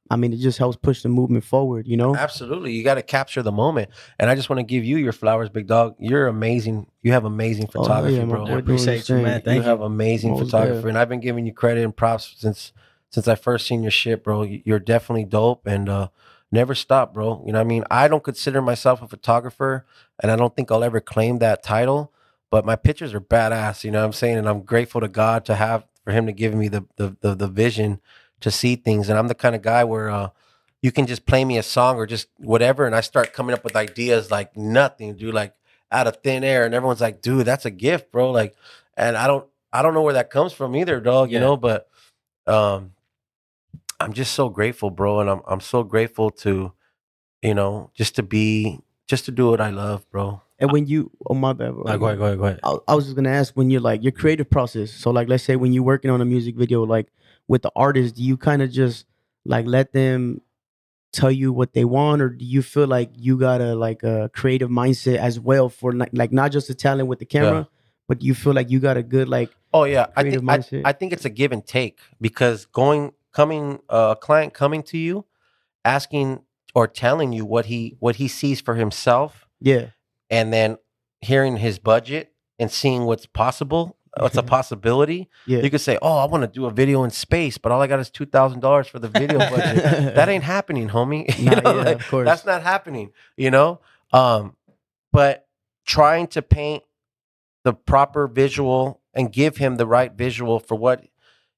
I mean, it just helps push the movement forward, you know? Absolutely. You got to capture the moment. And I just want to give you your flowers, big dog. You're amazing. You have amazing Oh, photography, yeah, bro. I appreciate you, thing. man. you Thank have amazing Most photography, def. and I've been giving you credit and props since since I first seen your shit, bro. You- You're definitely dope, and uh, never stop, bro. You know what I mean? I don't consider myself a photographer, and I don't think I'll ever claim that title. but my pictures are badass. You know what I'm saying? And I'm grateful to God to have for Him to give me the the the, the vision to see things. And I'm the kind of guy where uh, you can just play me a song or just whatever, and I start coming up with ideas like nothing, dude, like out of thin air, and everyone's like, dude, that's a gift, bro. Like, and I don't I don't know where that comes from either, dog. You know, but um, I'm just so grateful, bro, and I'm I'm so grateful to, you know, just to be just to do what I love, bro. And when you, oh my bad, bro. Like, go ahead, go ahead, go ahead. I, I was just gonna ask when you're like your creative process. So like, let's say when you're working on a music video, like with the artist, do you kind of just like let them tell you what they want, or do you feel like you got a like a creative mindset as well for like, like not just the talent with the camera, but you feel like you got a good like Oh yeah, I Creative think I, mindset. I think it's a give and take because going coming uh, a client coming to you, asking or telling you what he what he sees for himself, yeah. and then hearing his budget and seeing what's possible, what's a possibility. yeah You could say, "Oh, I want to do a video in space, but all I got is two thousand dollars for the video budget." that ain't happening, homie. You know, yeah, like, of course. That's not happening, you know? Um, but trying to paint the proper visual and give him the right visual for what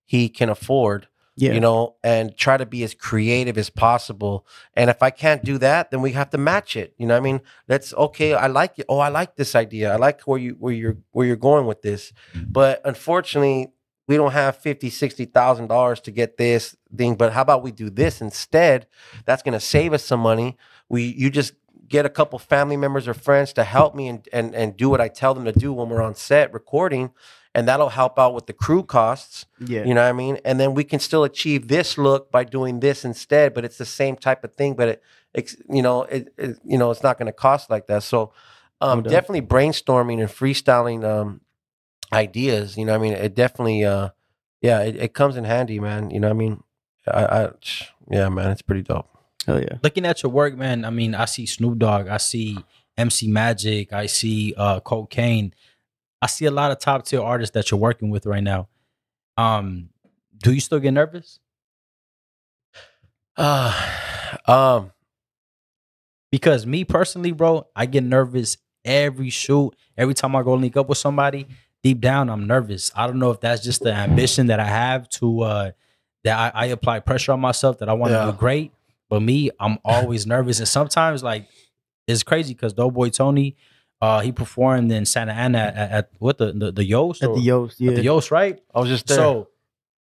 he can afford, yeah you know, and try to be as creative as possible. And if I can't do that, then we have to match it. You know what I mean? That's okay. I like it. Oh, I like this idea. I like where you where you're where you're going with this. Mm-hmm. But unfortunately, we don't have 50 thousand dollars to get this thing. But how about we do this instead? That's gonna save us some money. We you just get a couple family members or friends to help me and and, and do what I tell them to do when we're on set recording. And that'll help out with the crew costs. yeah You know what I mean? And then we can still achieve this look by doing this instead, but it's the same type of thing, but it, it's you know, it, it you know, it's not going to cost like that. So, um, definitely brainstorming and freestyling um ideas. You know, what I mean, it definitely, uh, yeah, it, it comes in handy, man. You know, what I mean, I, I, yeah, man, it's pretty dope. hell yeah Looking at your work, man, I mean, I see Snoop Dogg, I see MC Magic, I see uh Kokane. I see a lot of top tier artists that you're working with right now. Um, do you still get nervous? Uh, um, Because me personally, bro, I get nervous every shoot. Every time I go link up with somebody, deep down, I'm nervous. I don't know if that's just the ambition that I have to uh that I, I apply pressure on myself that I want to Yeah. do great. But me, I'm always nervous. And sometimes like it's crazy because Doughboy Tony, uh, he performed in Santa Ana at, at what the the, the Yost at the Yost yeah at the Yost, right? I was just there. So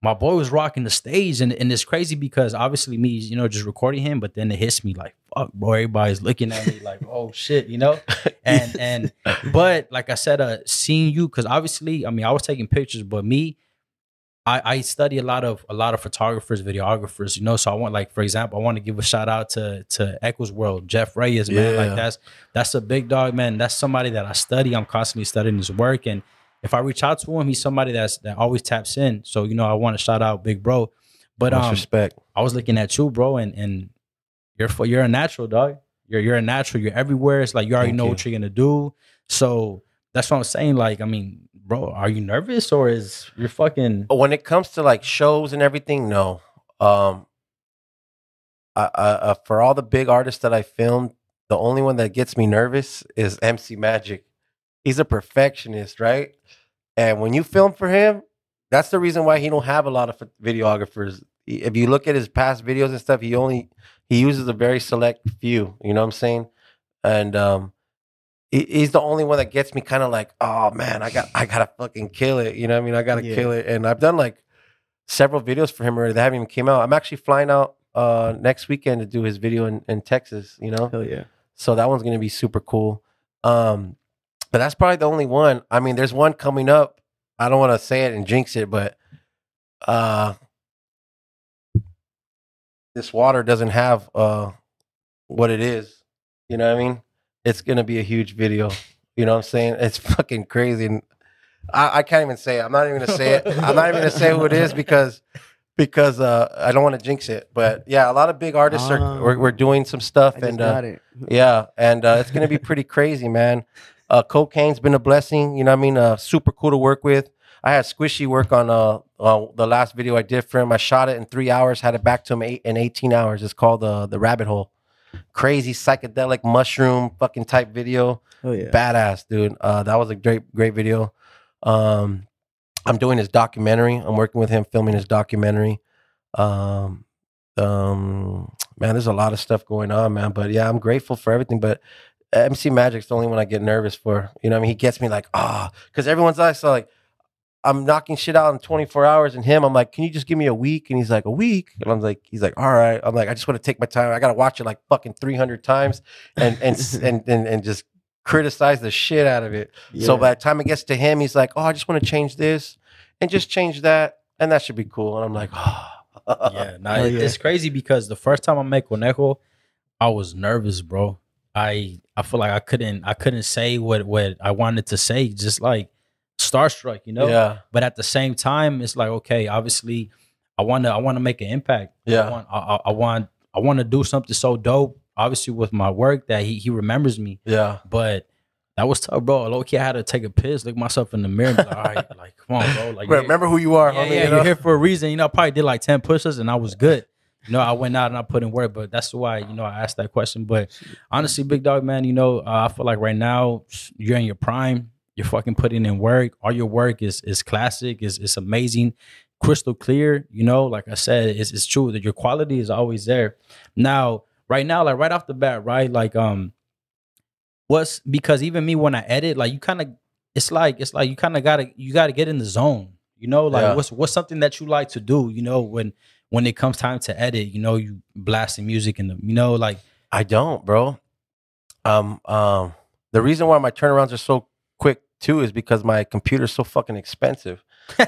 my boy was rocking the stage, and, and it's crazy because obviously me, you know, just recording him, but then it hits me like, fuck, bro, everybody's looking at me like, oh shit, you know? And and but like I said, uh seeing you, because obviously, I mean, I was taking pictures, but me, I, I study a lot of a lot of photographers, videographers, you know. So I want, like, for example, I want to give a shout out to to Echoes World, Jeff Reyes, man. Yeah. Like that's that's a big dog, man. That's somebody that I study. I'm constantly studying his work, and if I reach out to him, he's somebody that's that always taps in. So you know, I want to shout out Big Bro. But Much um, respect. I was looking at you, bro, and and you're fu- you're a natural dog. You're you're a natural. You're everywhere. It's like you already Thank know you. what you're gonna do. So that's what I'm saying. Like, I mean, bro, are you nervous or is you're fucking? when it comes to like shows and everything, no. Um, I, I, uh, for all the big artists that I filmed, the only one that gets me nervous is MC Magic. He's a perfectionist, right? And when you film for him, that's the reason why he don't have a lot of videographers. If you look at his past videos and stuff, he only he uses a very select few. You know what I'm saying? And um, he's the only one that gets me kind of like, oh man, I got I gotta fucking kill it. You know what I mean? I gotta Yeah. kill it. And I've done like several videos for him already that haven't even came out. I'm actually flying out uh next weekend to do his video in, in Texas, you know? hell yeah So that one's gonna be super cool. Um, but that's probably the only one. I mean, there's one coming up. I don't want to say it and jinx it, but uh, this water doesn't have uh what it is. You know what I mean? It's gonna be a huge video. You know what I'm saying? It's fucking crazy. And I, I can't even say it. I'm not even gonna say it. I'm not even gonna say who it is because because uh I don't want to jinx it. But yeah, a lot of big artists are we're, we're doing some stuff and uh, it yeah, and uh, it's gonna be pretty crazy, man. Uh, Kokane's been a blessing. You know what I mean? Uh, super cool to work with. I had Squishy work on uh, uh the last video I did for him. I shot it in three hours, had it back to him eight in eighteen hours. It's called the Rabbit Hole. Crazy psychedelic mushroom fucking type video. Oh yeah. Badass, dude. Uh, that was a great, great video. Um, I'm doing his documentary. I'm working with him filming his documentary. Um, um, man, there's a lot of stuff going on, man. But yeah, I'm grateful for everything. But MC Magic's the only one I get nervous for. You know, what I mean, he gets me like, ah, because everyone's like, so like, I'm knocking shit out in 24 hours, and him, I'm like, can you just give me a week? And he's like, a week, and I'm like, he's like, all right. I'm like, I just want to take my time. I gotta watch it like fucking 300 times, and and and and, and just criticize the shit out of it. So by the time it gets to him, he's like, oh, I just want to change this and just change that, and that should be cool. And I'm like, ah. oh. yeah, nah, yeah. it's crazy because the first time I met Conejo, I was nervous, bro. I I feel like I couldn't I couldn't say what what I wanted to say, just like starstruck, you know. yeah, But at the same time, it's like okay, obviously, I want to I want to make an impact. I yeah, want I, I- I want I want to do something so dope, obviously with my work that he he remembers me. yeah. But that was tough, bro. Low key, I had to take a piss, look myself in the mirror, and be like, all right, like come on, bro. Like remember who you are, yeah, homie. yeah, you know? you're here for a reason. You know, I probably did like 10 pushes and I was good. You know, I went out and I put in work, but that's why, you know, I asked that question. But honestly, big dog, man, you know, uh, I feel like right now you're in your prime. You're fucking putting in work. All your work is is classic, is is amazing, crystal clear. You know, like I said, it's, it's true that your quality is always there. Now, right now, like right off the bat, right? Like, um, what's because even me when I edit, like you kind of it's like it's like you kind of gotta you gotta get in the zone. You know, like Yeah. what's what's something that you like to do, you know, when when it comes time to edit, you know, you blasting music and the you know, like I don't, bro. Um, um, the reason why my turnarounds are so quick too is because my computer's so fucking expensive.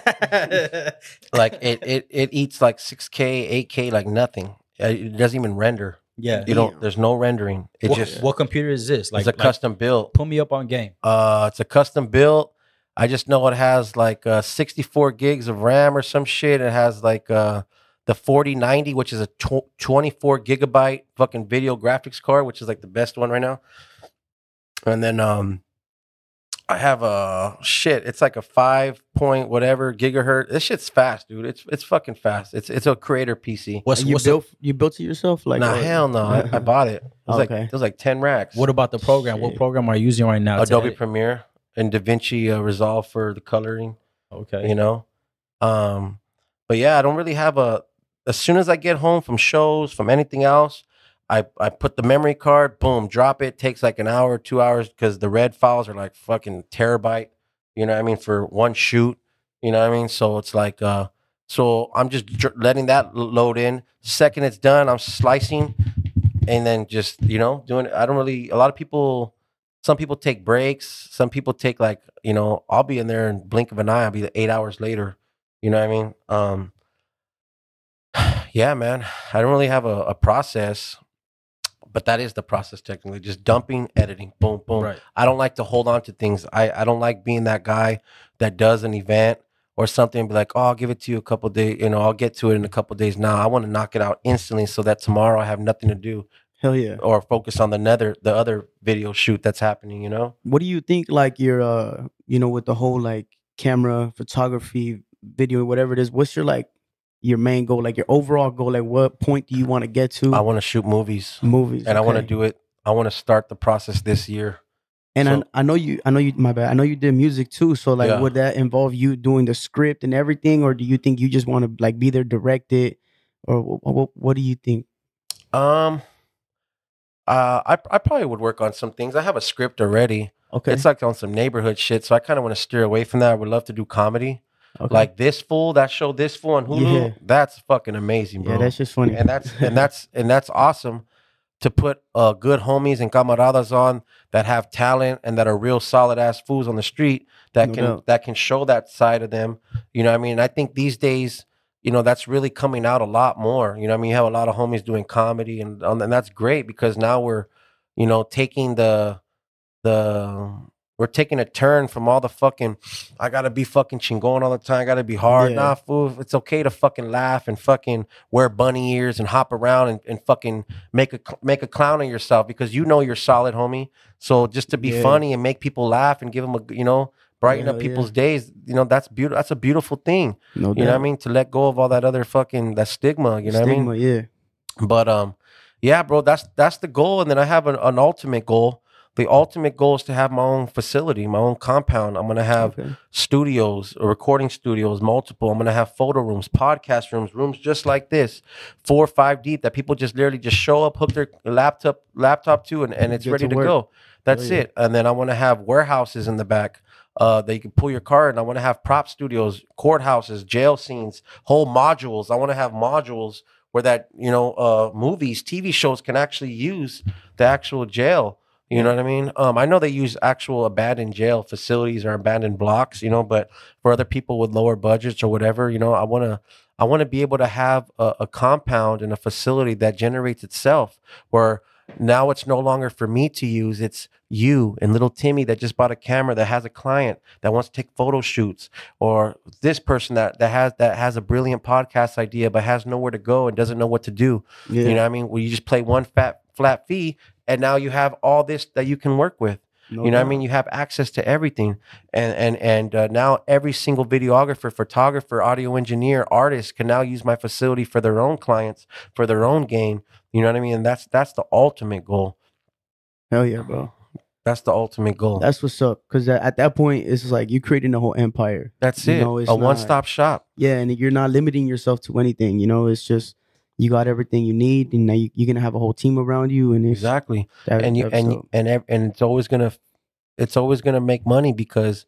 Like it, it, it eats like 6K, 8K, like nothing. Uh, It doesn't even render. yeah. You don't. There's no rendering. It what, just what computer is this? Like, it's a like, custom build. put me up on game. Uh, it's a custom build. I just know it has like uh, 64 gigs of RAM or some shit. It has like uh, the 4090, which is a tw- 24 gigabyte fucking video graphics card, which is like the best one right now. And then um, I have a shit. It's like a five point whatever gigahertz. This shit's fast, dude. It's it's fucking fast. It's it's a creator PC. What's you what's built you built it yourself? Like nah, or- hell no. I, I bought it. It was like Okay. it was like 10 racks. what about the program? What program are you using right now? Adobe? Premiere and DaVinci uh, Resolve for the coloring. Okay. you know um but yeah i don't really have a as soon as i get home from shows from anything else i i put the memory card boom drop it. Takes like an hour two hours because the red files are like fucking terabyte you know what i mean for one shoot you know what i mean? So it's like uh so i'm just letting that load in. Second it's done i'm slicing and then just you know doing i don't really a lot of people some people take breaks some people take like you know i'll be in there in blink of an eye i'll be eight hours later you know what i mean? Um yeah man i don't really have a, a process but that is the process technically just dumping editing boom boom Right. i don't like to hold on to things i, I don't like being that guy that does an event or something and be like oh i'll give it to you a couple days you know i'll get to it in a couple days now i want to knock it out instantly so that tomorrow i have nothing to do Hell yeah. or focus on the nether the other video shoot that's happening you know What do you think? Like your uh, you know, with the whole like camera, photography, video, whatever it is. What's your like your main goal? Like your overall goal? Like what point do you want to get to? i want to shoot movies movies, and i want to do it i want to start the process this year And So- I, I know you. I know you. My bad. I know you did music too. So like, Yeah. would that involve you doing the script and everything, or do you think you just want to like be there, direct it, or what? What, what do you think? um uh I, I probably would work on some things i have a script already Okay. it's like on some neighborhood shit so i kind of want to steer away from that i would love to do comedy okay. like this fool that show this fool on hulu Yeah. that's fucking amazing bro yeah, that's just funny. and that's and that's and that's awesome to put uh, good homies and camaradas on that have talent and that are real solid ass fools on the street that No can doubt. that can show that side of them. You know, what I mean, I think these days, you know, that's really coming out a lot more. You know, I mean, you have a lot of homies doing comedy, and and that's great because now we're, you know, taking the the we're taking a turn from all the fucking I gotta be fucking chingon all the time, I gotta be hard. Yeah. Nah, fool. It's okay to fucking laugh and fucking wear bunny ears and hop around and, and fucking make a make a clown of yourself because you know you're solid, homie. So just to be Yeah. funny and make people laugh and give them a you know brighten Hell up yeah. people's days, you know that's beautiful. That's a beautiful thing. no You know what I mean? To let go of all that other fucking that stigma. You know what I mean? Stigma, yeah. But um, yeah, bro, that's that's the goal. And then I have an, an ultimate goal. The ultimate goal is to have my own facility, my own compound. I'm gonna have Okay. studios, recording studios, multiple. I'm gonna have photo rooms, podcast rooms, rooms just like this, four or five deep that people just literally just show up, hook their laptop laptop to, and, and it's Get ready to to, go. That's yeah. it. And then I want to have warehouses in the back. Uh, that you can pull your car in. I want to have prop studios, courthouses, jail scenes, whole modules. I want to have modules where that you know uh, movies, TV shows can actually use the actual jail. You know what I mean? Um, I know they use actual abandoned jail facilities or abandoned blocks, you know, but for other people with lower budgets or whatever, you know, I want to I want to be able to have a, a compound and a facility that generates itself where now it's no longer for me to use it's you and little timmy that just bought a camera that has a client that wants to take photo shoots or this person that, that has that has a brilliant podcast idea but has nowhere to go and doesn't know what to do Yeah. you know what i mean where you just play one fat flat fee and now you have all this that you can work with No you know what I mean? You have access to everything, and and and uh, now every single videographer, photographer, audio engineer, artist can now use my facility for their own clients, for their own gain. You know what I mean? And that's that's the ultimate goal. Hell yeah, bro. That's the ultimate goal. That's what's up. Because at that point, it's like you're creating a whole empire. that's you it. know, it's a one stop shop. Yeah, and you're not limiting yourself to anything. You know, it's just you got everything you need, and now you, you're gonna have a whole team around you, and Exactly. that, and you and dope. and and it's always gonna it's always gonna make money because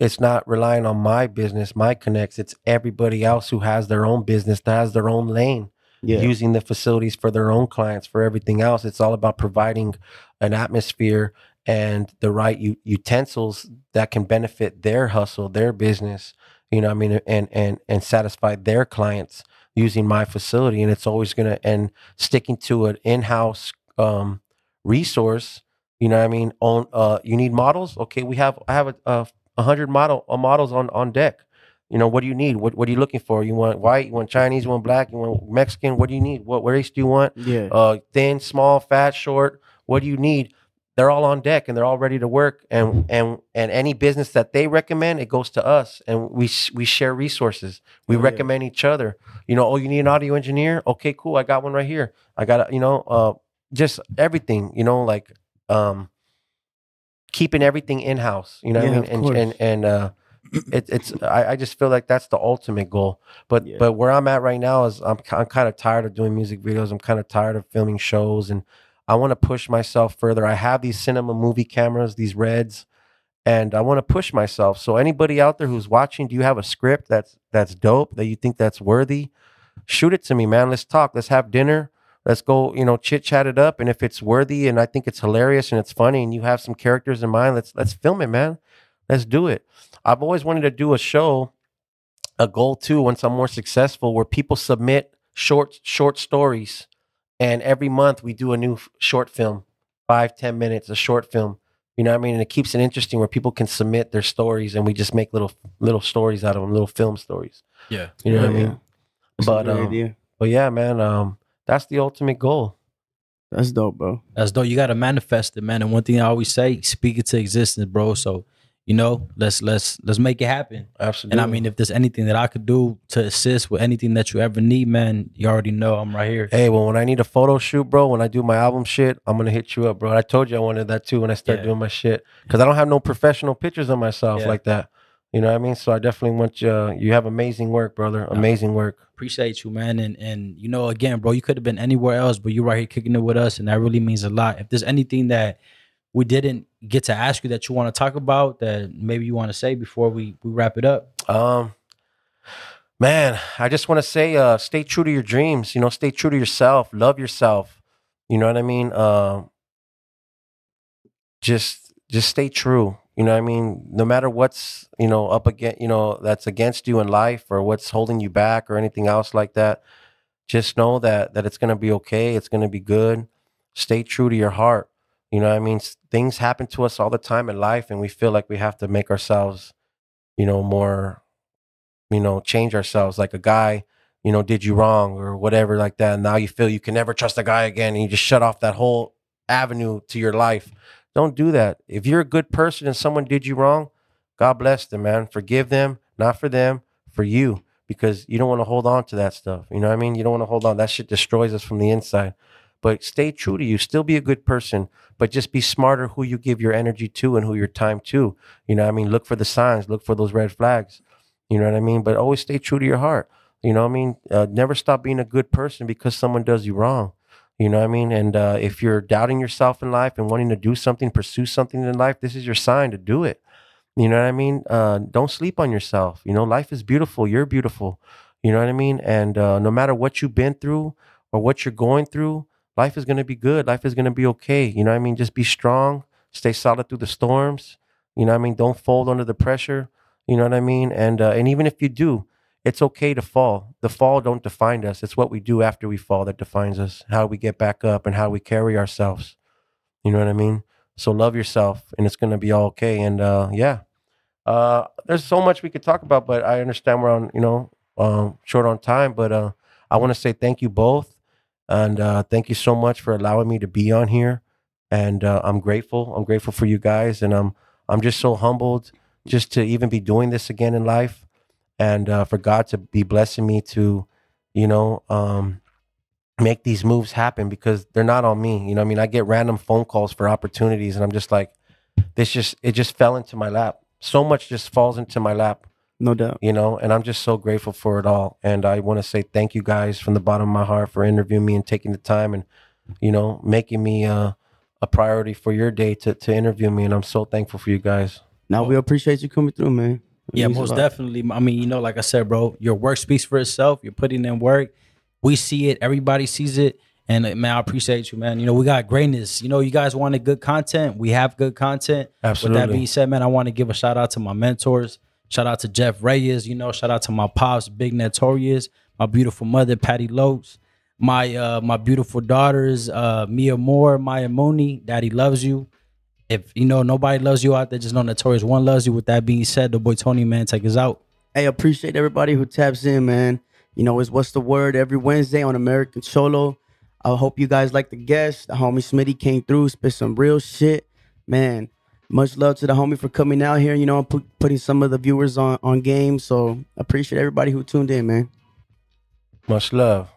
it's not relying on my business, my connects. It's everybody else who has their own business that has their own lane. yeah, using the facilities for their own clients for everything else it's all about providing an atmosphere and the right u- utensils that can benefit their hustle their business you know what i mean and and and satisfy their clients using my facility and it's always going to and sticking to an in-house um resource you know what i mean on uh you need models okay we have i have a, a, a hundred model uh, models on on deck you know, what do you need? What what are you looking for? You want white? You want Chinese? You want black? You want Mexican? What do you need? What, what race do you want? yeah, Uh, thin, small, fat, short. What do you need? They're all on deck and they're all ready to work. And and and any business that they recommend, it goes to us, and we we share resources. We Oh, yeah. recommend each other. You know, oh, you need an audio engineer? Okay, cool. I got one right here. I got you know, uh, just everything. You know, like um, keeping everything in house. You know what Yeah, I mean? And course. and and uh, it, it's I, I just feel like that's the ultimate goal. But Yeah. but where I'm at right now is I'm I'm kind of tired of doing music videos. I'm kind of tired of filming shows, and I want to push myself further. I have these cinema movie cameras, these reds, and I want to push myself. So anybody out there who's watching, do you have a script that's that's dope that you think that's worthy? Shoot it to me, man. Let's talk. Let's have dinner. Let's go, you know, chit chat it up. And if it's worthy and I think it's hilarious and it's funny and you have some characters in mind, let's let's film it, man. Let's do it. I've always wanted to do a show, a goal too, once I'm more successful, where people submit short short stories, and every month we do a new f- short film, five ten minutes, a short film. You know what I mean? And it keeps it interesting where people can submit their stories, and we just make little little stories out of them, little film stories. Yeah. You know what I mean? yeah. That's But um, but yeah, man, um, that's the ultimate goal. That's dope, bro. That's dope. You gotta manifest it, man. And one thing I always say, speak it to existence, bro. So, you know, let's let's let's make it happen. Absolutely. And I mean, if there's anything that I could do to assist with anything that you ever need, man, you already know I'm right here. Hey, well, when I need a photo shoot, bro, when I do my album shit, I'm gonna hit you up, bro. I told you I wanted that too when I start Yeah. doing my shit because I don't have no professional pictures of myself Yeah. like that. You know what I mean? So I definitely want you. Uh, you have amazing work, brother. Amazing work. Appreciate you, man. And and you know, again, bro, you could have been anywhere else, but you're right here kicking it with us, and that really means a lot. If there's anything that we didn't get to ask you that you want to talk about that maybe you want to say before we we wrap it up. Um, man, I just want to say, uh, stay true to your dreams. You know, stay true to yourself. Love yourself. You know what I mean? Um, just just stay true. You know what I mean? No matter what's you know up against you know that's against you in life or what's holding you back or anything else like that, just know that that it's gonna be okay. It's gonna be good. Stay true to your heart. You know what I mean? Things happen to us all the time in life, and we feel like we have to make ourselves, you know, more you know, change ourselves. Like a guy, you know, did you wrong or whatever like that. And now you feel you can never trust a guy again and you just shut off that whole avenue to your life. Don't do that. If you're a good person and someone did you wrong, God bless them, man. Forgive them, not for them, for you. Because you don't want to hold on to that stuff. You know what I mean? You don't want to hold on. That shit destroys us from the inside. But stay true to you. Still be a good person, but just be smarter who you give your energy to and who your time to. You know, what I mean, look for the signs, look for those red flags. You know what I mean? But always stay true to your heart. You know what I mean? Uh, never stop being a good person because someone does you wrong. You know what I mean? And uh, if you're doubting yourself in life and wanting to do something, pursue something in life, this is your sign to do it. You know what I mean? Uh, don't sleep on yourself. You know, life is beautiful. You're beautiful. You know what I mean? And uh, no matter what you've been through or what you're going through, life is going to be good. Life is going to be okay. You know what I mean? Just be strong, stay solid through the storms. You know what I mean? Don't fold under the pressure. You know what I mean? And uh, and even if you do, it's okay to fall. The fall don't define us. It's what we do after we fall that defines us. How we get back up and how we carry ourselves. You know what I mean? So love yourself, and it's gonna be all okay. And uh, yeah, uh, there's so much we could talk about, but I understand we're on you know um, short on time. But uh, I want to say thank you both, and uh, thank you so much for allowing me to be on here. And uh, I'm grateful. I'm grateful for you guys, and I'm I'm just so humbled just to even be doing this again in life and uh, for God to be blessing me to, you know, um, make these moves happen because they're not on me. You know, I mean, I get random phone calls for opportunities, and I'm just like, this just it just fell into my lap. So much just falls into my lap, No doubt. you know, and I'm just so grateful for it all. And I want to say thank you guys from the bottom of my heart for interviewing me and taking the time and, you know, making me uh, a priority for your day to to interview me. And I'm so thankful for you guys. Now we appreciate you coming through, man. It Yeah, most definitely. I mean, you know, like I said, bro, your work speaks for itself. You're putting in work. We see it. Everybody sees it. And uh, man, I appreciate you, man. You know, we got greatness. You know, you guys wanted good content. We have good content. Absolutely. With that being said, man, I want to give a shout out to my mentors. Shout out to Jeff Reyes. You know, shout out to my pops, Big Notorious. My beautiful mother, Patty Lopes. My uh, my beautiful daughters, uh, Mia Moore, Maya Mooney. Daddy loves you. If you know nobody loves you out there, just know Notorious One loves you. With that being said, the boy Tony man, take us out. Hey, appreciate everybody who taps in, man. You know, it's what's the word every Wednesday on American Solo. I hope you guys like the guest. The homie Smitty came through, spit some real shit, man. Much love to the homie for coming out here. You know, put, putting some of the viewers on on game. So appreciate everybody who tuned in, man. Much love.